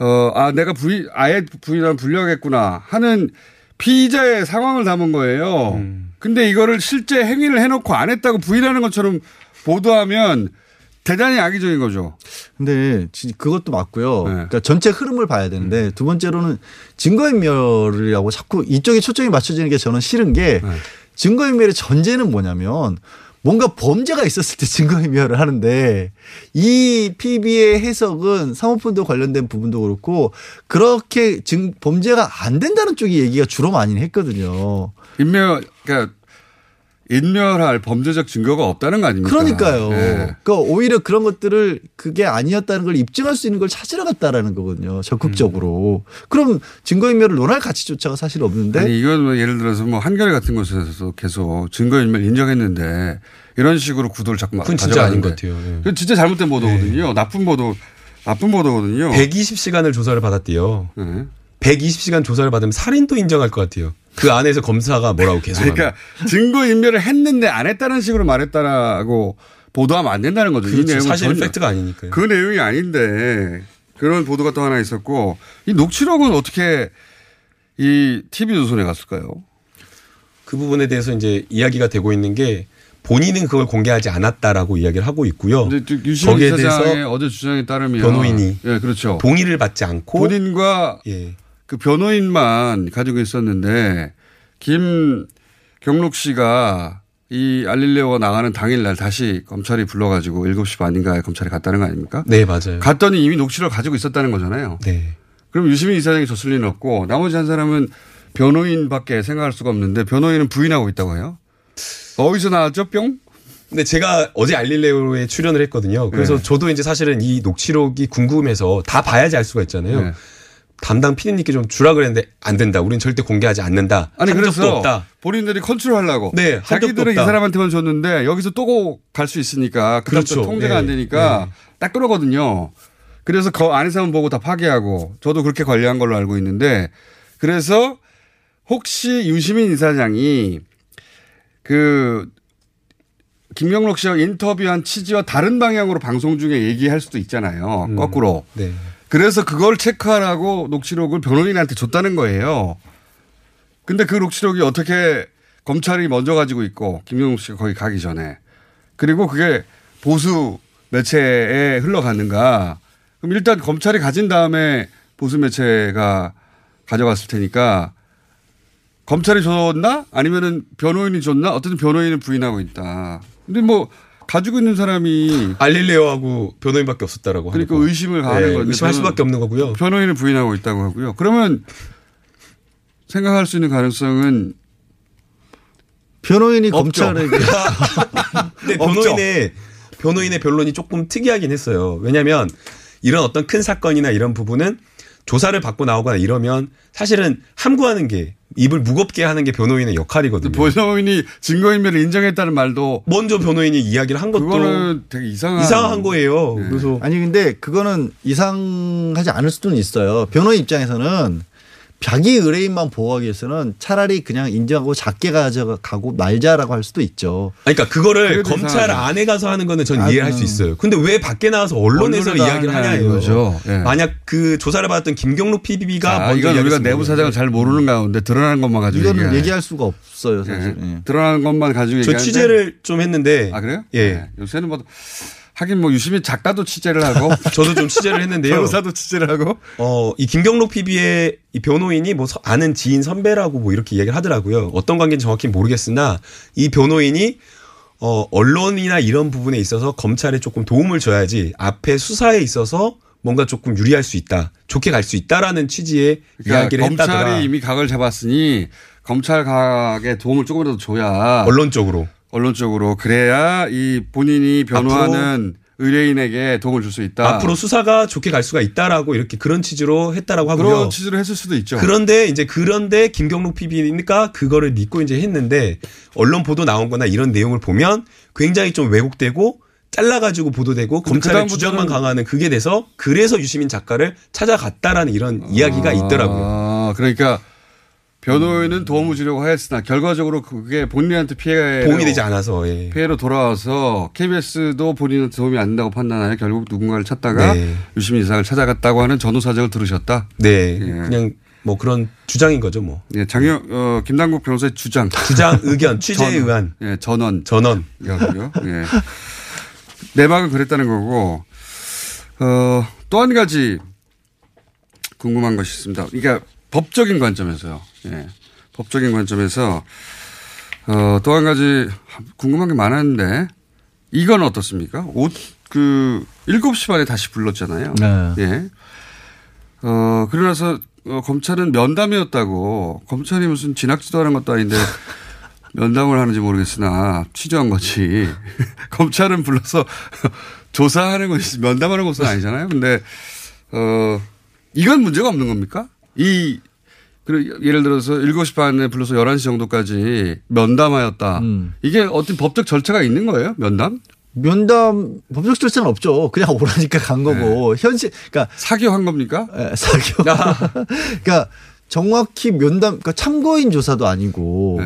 어, 아, 내가 부인, 아예 부인하면 불리하겠구나 하는 피의자의 상황을 담은 거예요. 근데 이거를 실제 행위를 해놓고 안 했다고 부인하는 것처럼 보도하면 대단히 악의적인 거죠. 근데 진- 그것도 맞고요. 네. 그러니까 전체 흐름을 봐야 되는데 음. 두 번째로는 증거인멸이라고 자꾸 이쪽에 초점이 맞춰지는 게 저는 싫은 게 네. 증거인멸의 전제는 뭐냐면 뭔가 범죄가 있었을 때 증거인멸을 하는데 이 PB의 해석은 사모펀드 관련된 부분도 그렇고 그렇게 증 범죄가 안 된다는 쪽이 얘기가 주로 많이 했거든요. 인멸, 그러니까 인멸할 범죄적 증거가 없다는 거 아닙니까? 그러니까요. 예. 그러니까 오히려 그런 것들을 그게 아니었다는 걸 입증할 수 있는 걸 찾으러 갔다라는 거거든요. 적극적으로. 그럼 증거인멸을 논할 가치조차가 사실 없는데. 아니 이건 뭐 예를 들어서 뭐 한겨레 같은 곳에서 계속 증거인멸 인정했는데 이런 식으로 구도를 자꾸 그건 진짜 아닌 것 같아요. 예. 그건 진짜 잘못된 보도거든요. 나쁜 보도, 나쁜 보도거든요. 120시간을 조사를 받았대요. 네. 120시간 조사를 받으면 살인도 인정할 것 같아요. 그 안에서 검사가 뭐라고 계속 그러니까 증거 인멸을 했는데 안 했다는 식으로 말했다라고 보도하면 안 된다는 거죠. 이 그렇죠. 내용은 사실은 전혀 팩트가 아니니까요. 그 내용이 아닌데 그런 보도가 또 하나 있었고 이 녹취록은 어떻게 이 TV 조선에 갔을까요? 그 부분에 대해서 이제 이야기가 되고 있는 게 본인은 그걸 공개하지 않았다라고 이야기를 하고 있고요. 거기에 대해서 어제 주장에 따르면 변호인이 예 그렇죠 동의를 받지 않고 본인과 예. 그 변호인만 가지고 있었는데 김경록 씨가 이 알릴레오가 나가는 당일날 다시 검찰이 불러가지고 7시 반인가에 검찰에 갔다는 거 아닙니까? 네 맞아요. 갔더니 이미 녹취록을 가지고 있었다는 거잖아요. 네. 그럼 유시민 이사장이 줬을 리는 없고 나머지 한 사람은 변호인밖에 생각할 수가 없는데 변호인은 부인하고 있다고 해요. 어디서 나왔죠 뿅? 근데 제가 어제 알릴레오에 출연을 했거든요. 그래서 네. 저도 이제 사실은 이 녹취록이 궁금해서 다 봐야지 알 수가 있잖아요. 네. 담당 피디님께 좀 주라 그랬는데 안 된다. 우린 절대 공개하지 않는다. 아니 그래서 없다. 본인들이 컨트롤하려고 네, 자기들은 이. 사람한테만 줬는데 여기서 또 갈 수 있으니까 그렇죠. 통제가 네. 안 되니까 딱 그러거든요. 그래서 그 안에서만 보고 다 파괴하고 저도 그렇게 관리한 걸로 알고 있는데 그래서 혹시 유시민 이사장이 그 김경록 씨와 인터뷰한 취지와 다른 방향으로 방송 중에 얘기할 수도 있잖아요. 음. 거꾸로. 네. 그래서 그걸 체크하라고 녹취록을 변호인한테 줬다는 거예요. 근데 그 녹취록이 어떻게 검찰이 먼저 가지고 있고 김경록 씨가 거기 가기 전에 그리고 그게 보수 매체에 흘러갔는가? 그럼 일단 검찰이 가진 다음에 보수 매체가 가져갔을 테니까 검찰이 줬나? 아니면은 변호인이 줬나? 어쨌든 변호인은 부인하고 있다. 근데 뭐 가지고 있는 사람이 알릴레오하고 변호인밖에 없었다라고 그러니까 거. 의심을 가하는 네, 건데 의심할 저는 수밖에 없는 거고요. 변호인을 부인하고 있다고 하고요. 그러면 생각할 수 있는 가능성은 변호인이 없죠. 검찰에게 근데 변호인의 변호인의 변론이 조금 특이하긴 했어요. 왜냐하면 이런 어떤 큰 사건이나 이런 부분은 조사를 받고 나오거나 이러면 사실은 함구하는 게 입을 무겁게 하는 게 변호인의 역할이거든요. 변호인이 증거인멸을 인정했다는 말도 먼저 변호인이 이야기를 한 것도 그거는 되게 이상한 이상한 거예요. 그래서 아니 근데 그거는 이상하지 않을 수는 있어요. 변호인 입장에서는 자기 의뢰인만 보호하기 위해서는 차라리 그냥 인정하고 작게 가져가고 말자라고 할 수도 있죠. 아니, 그러니까 그거를 검찰 이상하죠. 안에 가서 하는 거는 전 아, 이해할 수 음. 있어요. 근데 왜 밖에 나와서 언론에서 이야기를 하냐. 이거죠. 예. 만약 그 조사를 받았던 김경록 PB가 자, 먼저 이건 우리가 내부 사정을 잘 모르는 가운데 드러나는 것만 가지고 이거는 얘기해. 얘기할 수가 없어요, 사실. 예. 드러나는 것만 가지고 저 취재를 좀 했는데 아 그래요? 예. 네. 요새는 뭐 하긴 뭐 유시민 작가도 취재를 하고 저도 좀 취재를 했는데요. 변호사도 취재를 하고 어, 이 김경록 PB의 이 변호인이 뭐 서- 아는 지인 선배라고 뭐 이렇게 이야기를 하더라고요. 어떤 관계인지 정확히 모르겠으나 이 변호인이 어, 언론이나 이런 부분에 있어서 검찰에 조금 도움을 줘야지 앞에 수사에 있어서 뭔가 조금 유리할 수 있다. 좋게 갈 수 있다라는 취지의 그러니까 이야기를 검찰이 했다더라. 이미 각을 잡았으니 검찰 각에 도움을 조금이라도 줘야 언론 쪽으로 언론 쪽으로 그래야 이 본인이 변호하는 의뢰인에게 도움을 줄 수 있다. 앞으로 수사가 좋게 갈 수가 있다라고 이렇게 그런 취지로 했다라고 하고요. 그런 취지로 했을 수도 있죠. 그런데 이제 그런데 김경록 PB니까 그거를 믿고 이제 했는데 언론 보도 나온 거나 이런 내용을 보면 굉장히 좀 왜곡되고 잘라가지고 보도되고 검찰의 주장만 강화하는 그게 돼서 그래서 유시민 작가를 찾아갔다라는 이런 이야기가 있더라고요. 아, 그러니까 변호인은 도움을 주려고 하였으나 결과적으로 그게 본인한테 피해 도움이 되지 않아서 예. 피해로 돌아와서 KBS도 본인한테 도움이 안 된다고 판단하여 결국 누군가를 찾다가 네. 유시민 이사를 찾아갔다고 하는 전후 사정을 들으셨다. 네, 그냥 뭐 그런 주장인 거죠, 뭐. 예, 장영 어, 김당국 변호사의 주장, 주장, 의견, 취재 전- 의안. 예, 전원, 전원. 이고요. 예. 내막은 그랬다는 거고 어, 또 한 가지 궁금한 것이 있습니다. 그러니까 법적인 관점에서요. 예. 법적인 관점에서 어, 또 한 가지 궁금한 게 많았는데 이건 어떻습니까? 옷, 그, 7시 반에 다시 불렀잖아요. 네. 예. 어, 그러나서 어, 검찰은 면담이었다고 검찰이 무슨 진학지도 하는 것도 아닌데 면담을 하는지 모르겠으나 취조한 거지. 검찰은 불러서 조사하는 것이 면담하는 것은 아니잖아요. 근데 어 이건 문제가 없는 겁니까? 이 그리고 예를 들어서 7시 반에 불러서 11시 정도까지 면담하였다. 이게 어떤 법적 절차가 있는 거예요? 면담? 면담 법적 절차는 없죠. 그냥 오라니까 간 거고 현실 그러니까 사교한 겁니까? 예, 사교. 그러니까 정확히 면담 그러니까 참고인 조사도 아니고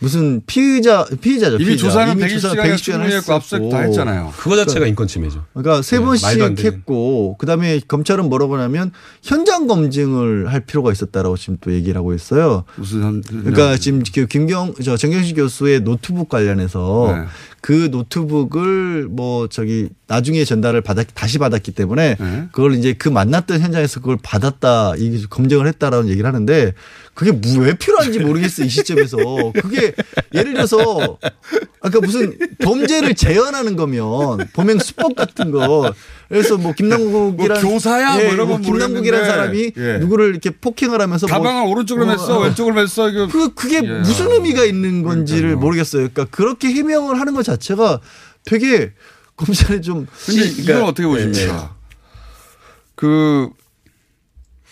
무슨 피의자 피의자죠. 이미 피의자. 조사는 이미 120 조사 시간이나 120 시간 충분히 했고 압수수색 다 했잖아요. 그거 자체가 인권 침해죠. 그러니까 세 네, 번씩. 했고 그다음에 검찰은 뭐라고 하냐면 현장 검증을 할 필요가 있었다라고 지금 또 얘기를 하고 있어요. 무슨 현, 그러니까 지금 그 김경 저 정경식 교수의 노트북 관련해서 네. 그 노트북을 뭐 저기 나중에 전달을 받았 다시 받았기 때문에 네. 그걸 이제 그 만났던 현장에서 그걸 받았다 이게 검증을 했다라는 얘기를 하는데 그게 무- 왜 필요한지 모르겠어 이 시점에서 그게 예를 들어서 아까 무슨 범죄를 재현하는 거면 범행 수법 같은 거 그래서 뭐 김남국이란 뭐 교사야? 뭐 이런 건 김남국이라는 모르겠는데. 사람이 예. 누구를 이렇게 폭행을 하면서 뭐 가방을 오른쪽으로 맸어, 왼쪽으로 맸어. 이거 그 그게 예. 무슨 의미가 있는 건지를 모르겠어요. 그러니까 그렇게 해명을 하는 것 자체가 되게 검찰이 좀 근데 시- 이건 그러니까 어떻게 보십니까? 그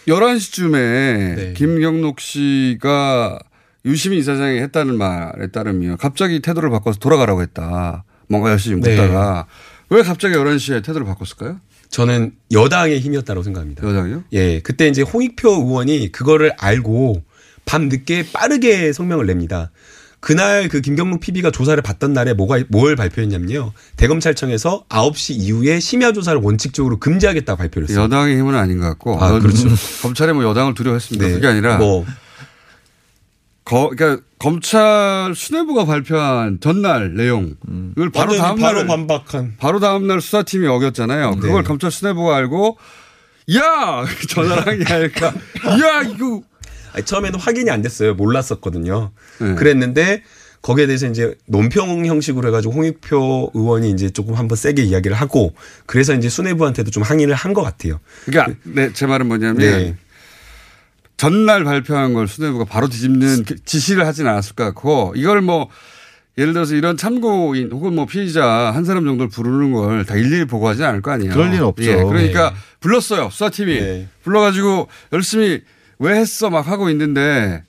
11시쯤에 김경록 씨가 유시민 이사장이 했다는 말에 따르면 갑자기 태도를 바꿔서 돌아가라고 했다. 뭔가 열심히 네. 묻다가 왜 갑자기 11시에 태도를 바꿨을까요? 저는 여당의 힘이었다고 생각합니다. 여당이요? 예. 그때 이제 홍익표 의원이 그거를 알고 밤 늦게 빠르게 성명을 냅니다. 그날 그 김경록 PB가 조사를 받던 날에 뭐가 뭘 발표했냐면요. 대검찰청에서 9시 이후에 심야 조사를 원칙적으로 금지하겠다고 발표를 했어요. 여당의 힘은 아닌 것 같고. 아, 여- 그렇죠. 검찰이 뭐 여당을 두려워했습니다. 네. 그게 아니라. 뭐. 거, 그러니까 검찰 수뇌부가 발표한 전날 내용을 바로 완전히 다음 바로 날 반박한. 바로 다음 날 수사팀이 어겼잖아요. 그걸 네. 검찰 수뇌부가 알고 야 전화를 한게 아닐까. 야 이거 아니, 처음에는 확인이 안 됐어요. 몰랐었거든요. 네. 그랬는데 거기에 대해서 이제 논평 형식으로 해가지고 홍익표 의원이 이제 조금 한번 세게 이야기를 하고 그래서 이제 수뇌부한테도 좀 항의를 한 것 같아요. 그러니까 네, 제 말은 뭐냐면 네. 전날 발표한 걸 수뇌부가 바로 뒤집는 그 지시를 하진 않았을 것 같고 이걸 뭐 예를 들어서 이런 참고인 혹은 뭐 피의자 한 사람 정도를 부르는 걸 다 일일이 보고하지 않을 거 아니에요. 그럴 리는 없죠. 예, 그러니까 네. 불렀어요 수사팀이 네. 불러가지고 열심히 왜 했어 막 하고 있는데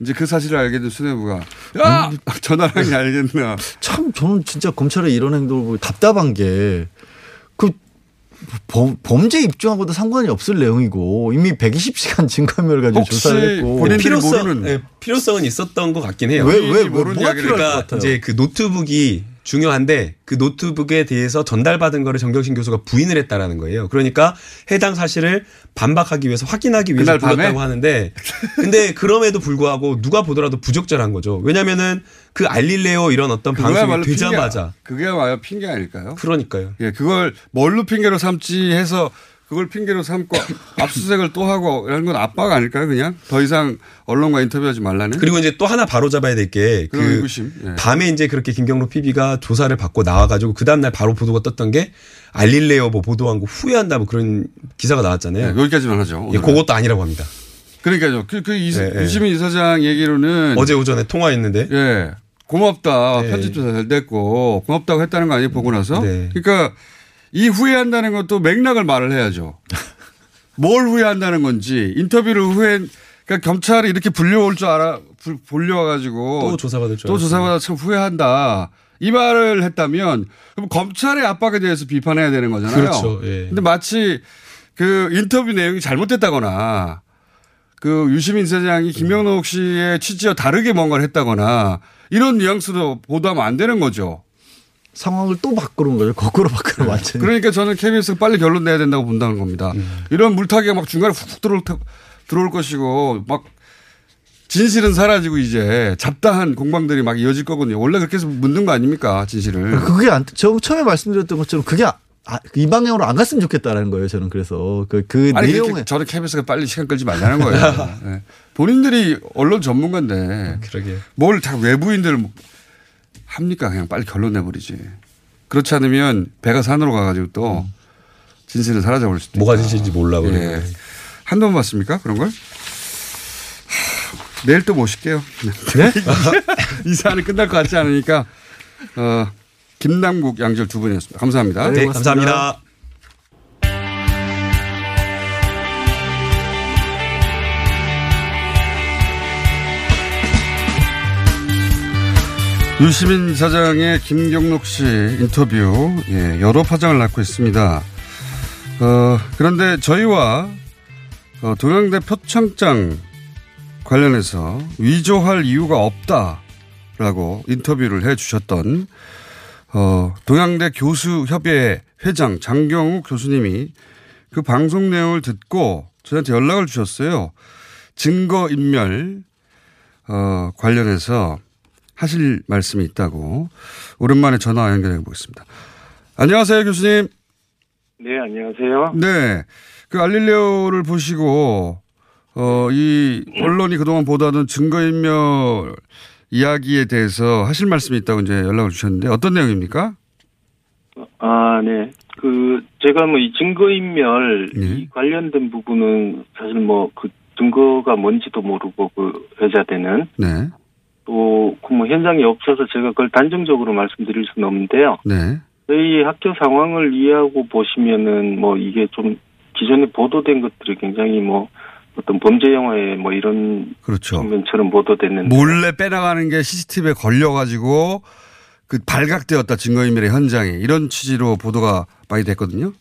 이제 그 사실을 알게 된 수뇌부가 야 전화를 한게 알겠나. 참 저는 진짜 검찰의 이런 행동을 보고 답답한 게 그 범죄 입증하고도 상관이 없을 내용이고 이미 120시간 증거인멸 가지고 조사를 했고 필요성, 예, 필요성은 있었던 것 같긴 해요. 왜, 왜, 왜, 모르는 뭐가 이야기를 필요할 그러니까 것 같아요? 이제 그 노트북이 중요한데 그 노트북에 대해서 전달받은 거를 정경심 교수가 부인을 했다라는 거예요. 그러니까 해당 사실을 반박하기 위해서 확인하기 위해서? 불렀다고 하는데 근데 그럼에도 불구하고 누가 보더라도 부적절한 거죠. 왜냐면은 그 알릴레오 이런 어떤 방송이 되자마자 핑계, 그게야말로 핑계 아닐까요? 그러니까요. 예, 그걸 뭘로 핑계로 삼지 해서 그걸 핑계로 삼고 압수수색을 또 하고 이런 건 압박 아닐까요? 그냥 더 이상 언론과 인터뷰하지 말라는. 그리고 이제 또 하나 바로 잡아야 될 게 그런 그 의구심. 예. 밤에 이제 그렇게 김경록 PB가 조사를 받고 나와가지고 그 다음날 바로 보도가 떴던 게 알릴레오 뭐 보도한 거 후회한다 뭐 그런 기사가 나왔잖아요. 네, 여기까지만 하죠. 예. 그것도 아니라고 합니다. 그러니까요. 그, 그 이, 예, 예. 유시민 이사장 얘기로는 어제 오전에 통화했는데 예. 고맙다. 네. 편집 조사 잘 됐고 고맙다고 했다는 거 아니에요? 보고 나서. 네. 그러니까 이 후회한다는 것도 맥락을 말을 해야죠. 뭘 후회한다는 건지 인터뷰를 후회 그러니까 경찰이 이렇게 불려올 줄 알아 불- 불려와가지고 또 조사받을 줄 또. 조사받아 참 후회한다 이 말을 했다면 그럼 검찰의 압박에 대해서 비판해야 되는 거잖아요. 그렇죠. 예. 근데 마치 그 인터뷰 내용이 잘못됐다거나 그 유시민 사장이 김영록 씨의 취지와 다르게 뭔가를 했다거나 이런 뉘앙스로 보도하면 안 되는 거죠. 상황을 또 바꾸는 거죠. 거꾸로 바꾸는 완전히. 그러니까 저는 KBS가 빨리 결론 내야 된다고 본다는 겁니다. 이런 물타기가 막 중간에 훅 들어올, 테- 들어올 것이고 막 진실은 사라지고 이제 잡다한 공방들이 막 이어질 거거든요. 원래 그렇게 해서 묻는 거 아닙니까 진실을. 그게 안, 저 처음에 말씀드렸던 것처럼 그게 아- 아, 이 방향으로 안 갔으면 좋겠다라는 거예요. 저는 그래서 그, 그 아니 내용에 저는 KBS가 빨리 시간 끌지 말라는 거예요. 네. 본인들이 언론 전문가인데 그러게. 뭘 다 외부인들 합니까? 그냥 빨리 결론 내버리지. 그렇지 않으면 배가 산으로 가가지고 또 진실은 사라져 버릴 수도 뭐가. 진실인지 몰라 그러고. 예. 한번 봤습니까? 그런 걸? 하, 내일 또 모실게요. 네? 이 사안이 끝날 것 같지 않으니까 어, 김남국 양절 두 분이었습니다. 감사합니다. 네, 감사합니다. 유시민 사장의 김경록 씨 인터뷰 예, 여러 파장을 낳고 있습니다. 어, 그런데 저희와 어, 동양대 표창장 관련해서 위조할 이유가 없다라고 인터뷰를 해 주셨던 어, 동양대 교수협의회 회장 장경우 교수님이 그 방송 내용을 듣고 저한테 연락을 주셨어요. 증거인멸 어, 관련해서 하실 말씀이 있다고 오랜만에 전화 연결해 보겠습니다. 안녕하세요, 교수님. 네, 안녕하세요. 네. 그 알릴레오를 보시고 어, 이 언론이 그동안 보도하던 증거인멸 이야기에 대해서 하실 말씀이 있다고 이제 연락을 주셨는데 어떤 내용입니까? 아, 네. 그, 제가 뭐 이 증거인멸 네. 이 관련된 부분은 사실 뭐 그 증거가 뭔지도 모르고 그 회자되는 네. 또그뭐 현장에 없어서 제가 그걸 단정적으로 말씀드릴 수는 없는데요. 네. 저희 학교 상황을 이해하고 보시면은 뭐 이게 좀 기존에 보도된 것들이 굉장히 뭐 어떤 범죄 영화에 뭐 이런 그렇죠. 장면처럼 보도됐는데 몰래 빼나가는 게 CCTV에 걸려가지고 그 발각되었다 증거인멸의 현장에 이런 취지로 보도가 많이 됐거든요.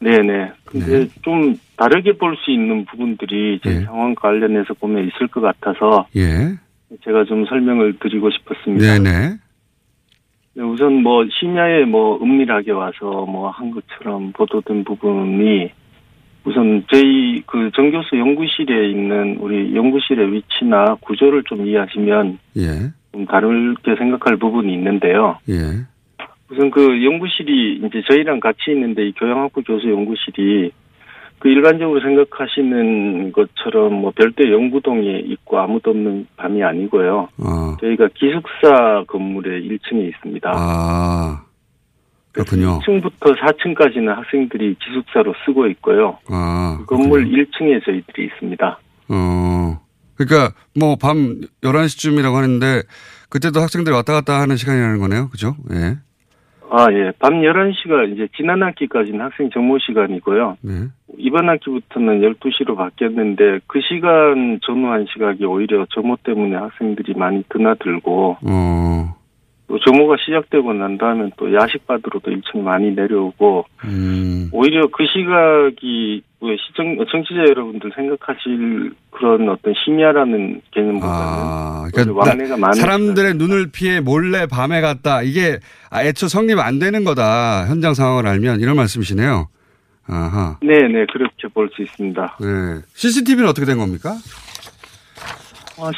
네네. 근데 좀 다르게 볼 수 있는 부분들이 제 예. 상황 관련해서 보면 있을 것 같아서 예. 제가 좀 설명을 드리고 싶었습니다. 네네. 네, 우선 뭐 심야에 뭐 은밀하게 와서 뭐 한 것처럼 보도된 부분이 우선 저희 그 정교수 연구실에 있는 우리 연구실의 위치나 구조를 좀 이해하시면 예. 좀 다르게 생각할 부분이 있는데요. 예. 우선 그 연구실이 이제 저희랑 같이 있는데 이 교양학부 교수 연구실이 그 일반적으로 생각하시는 것처럼 뭐 별도 연구동에 있고 아무도 없는 밤이 아니고요. 어. 저희가 기숙사 건물의 1층에 있습니다. 아. 그렇군요. 1층부터 4층까지는 학생들이 기숙사로 쓰고 있고요. 아. 그 건물 1층에 저희들이 있습니다. 어. 그러니까 뭐 밤 11시쯤이라고 하는데 그때도 학생들이 왔다 갔다 하는 시간이라는 거네요. 그죠? 예. 아, 예. 밤 11시가 이제 지난 학기까지는 학생 정모 시간이고요. 네. 이번 학기부터는 12시로 바뀌었는데 그 시간 전후한 시각이 오히려 점호 때문에 학생들이 많이 드나들고 어. 또 점호가 시작되고 난 다음에 또 야식 받으러도 1층 많이 내려오고 음. 오히려 그 시각이 왜 시청 청취자 여러분들 생각하실 그런 어떤 심야라는 개념보다는 아, 오히려 왕래가 많은 사람들의 눈을 피해 몰래 밤에 갔다. 이게 아, 애초 성립 안 되는 거다. 현장 상황을 알면 이런 말씀이시네요. 아하. 네네 그렇게 볼 수 있습니다. 네. CCTV는 어떻게 된 겁니까?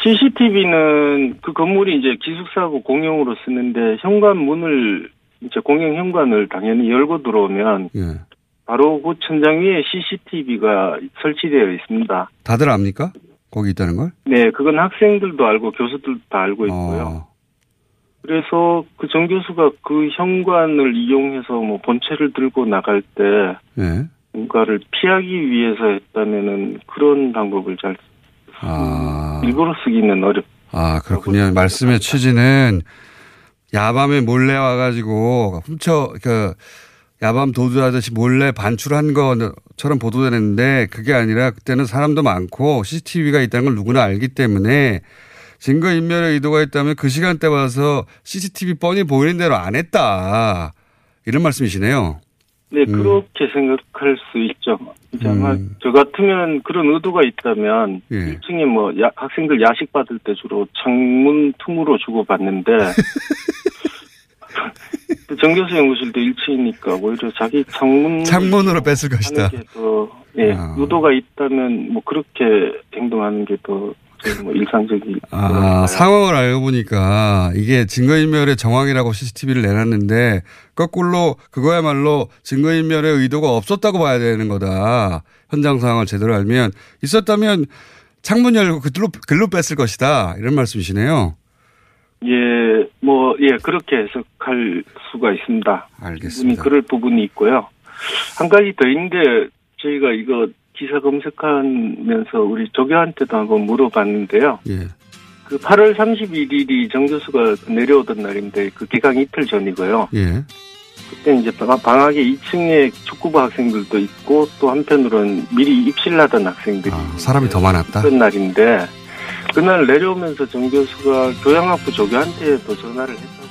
CCTV는 어, 그 건물이 이제 기숙사하고 공용으로 쓰는데 현관문을 이제 공용 현관을 당연히 열고 들어오면 예. 바로 그 천장 위에 CCTV가 설치되어 있습니다. 다들 압니까? 거기 있다는 걸? 네, 그건 학생들도 알고 교수들도 다 알고 있고요. 어. 그래서 그 정 교수가 그 현관을 이용해서 뭐 본체를 들고 나갈 때 예. 뭔가를 피하기 위해서 했다면은 그런 방법을 잘 아. 일부러 쓰기는 어렵. 아, 그렇군요. 말씀의 취지는 야밤에 몰래 와가지고 훔쳐, 그, 야밤 도주하듯이 몰래 반출한 것처럼 보도되는데 그게 아니라 그때는 사람도 많고 CCTV가 있다는 걸 누구나 알기 때문에 증거 인멸의 의도가 있다면 그 시간대 와서 CCTV 뻔히 보이는 대로 안 했다. 이런 말씀이시네요. 네, 그렇게 생각할 수 있죠. 이제 아마 저 같으면 그런 의도가 있다면 예. 1층에 뭐 야- 학생들 야식 받을 때 주로 창문 틈으로 주고 받는데 정교수 연구실도 1층이니까 오히려 자기 창문 창문으로 뺐을 것이다. 게 더, 예, 아. 의도가 있다면 뭐 그렇게 행동하는 게 더 뭐 일상적인. 아, 상황을 알고 보니까 이게 증거인멸의 정황이라고 CCTV를 내놨는데 거꾸로 그거야말로 증거인멸의 의도가 없었다고 봐야 되는 거다. 현장 상황을 제대로 알면 있었다면 창문 열고 글로, 글로 뺐을 것이다. 이런 말씀이시네요. 예, 뭐, 예, 그렇게 해석할 수가 있습니다. 알겠습니다. 그럴 부분이 있고요. 한 가지 더 있는데, 저희가 이거 기사 검색하면서 우리 조교한테도 한번 물어봤는데요. 예. 그 8월 31일이 정 교수가 내려오던 날인데, 그 개강 이틀 전이고요. 예. 그때 이제 방- 방학에 2층에 축구부 학생들도 있고, 또 한편으로는 미리 입실 하던 학생들이 사람이 더 많았다. 그런 날인데, 그날 내려오면서 정 교수가 교양학부 조교한테도 전화를 합니다.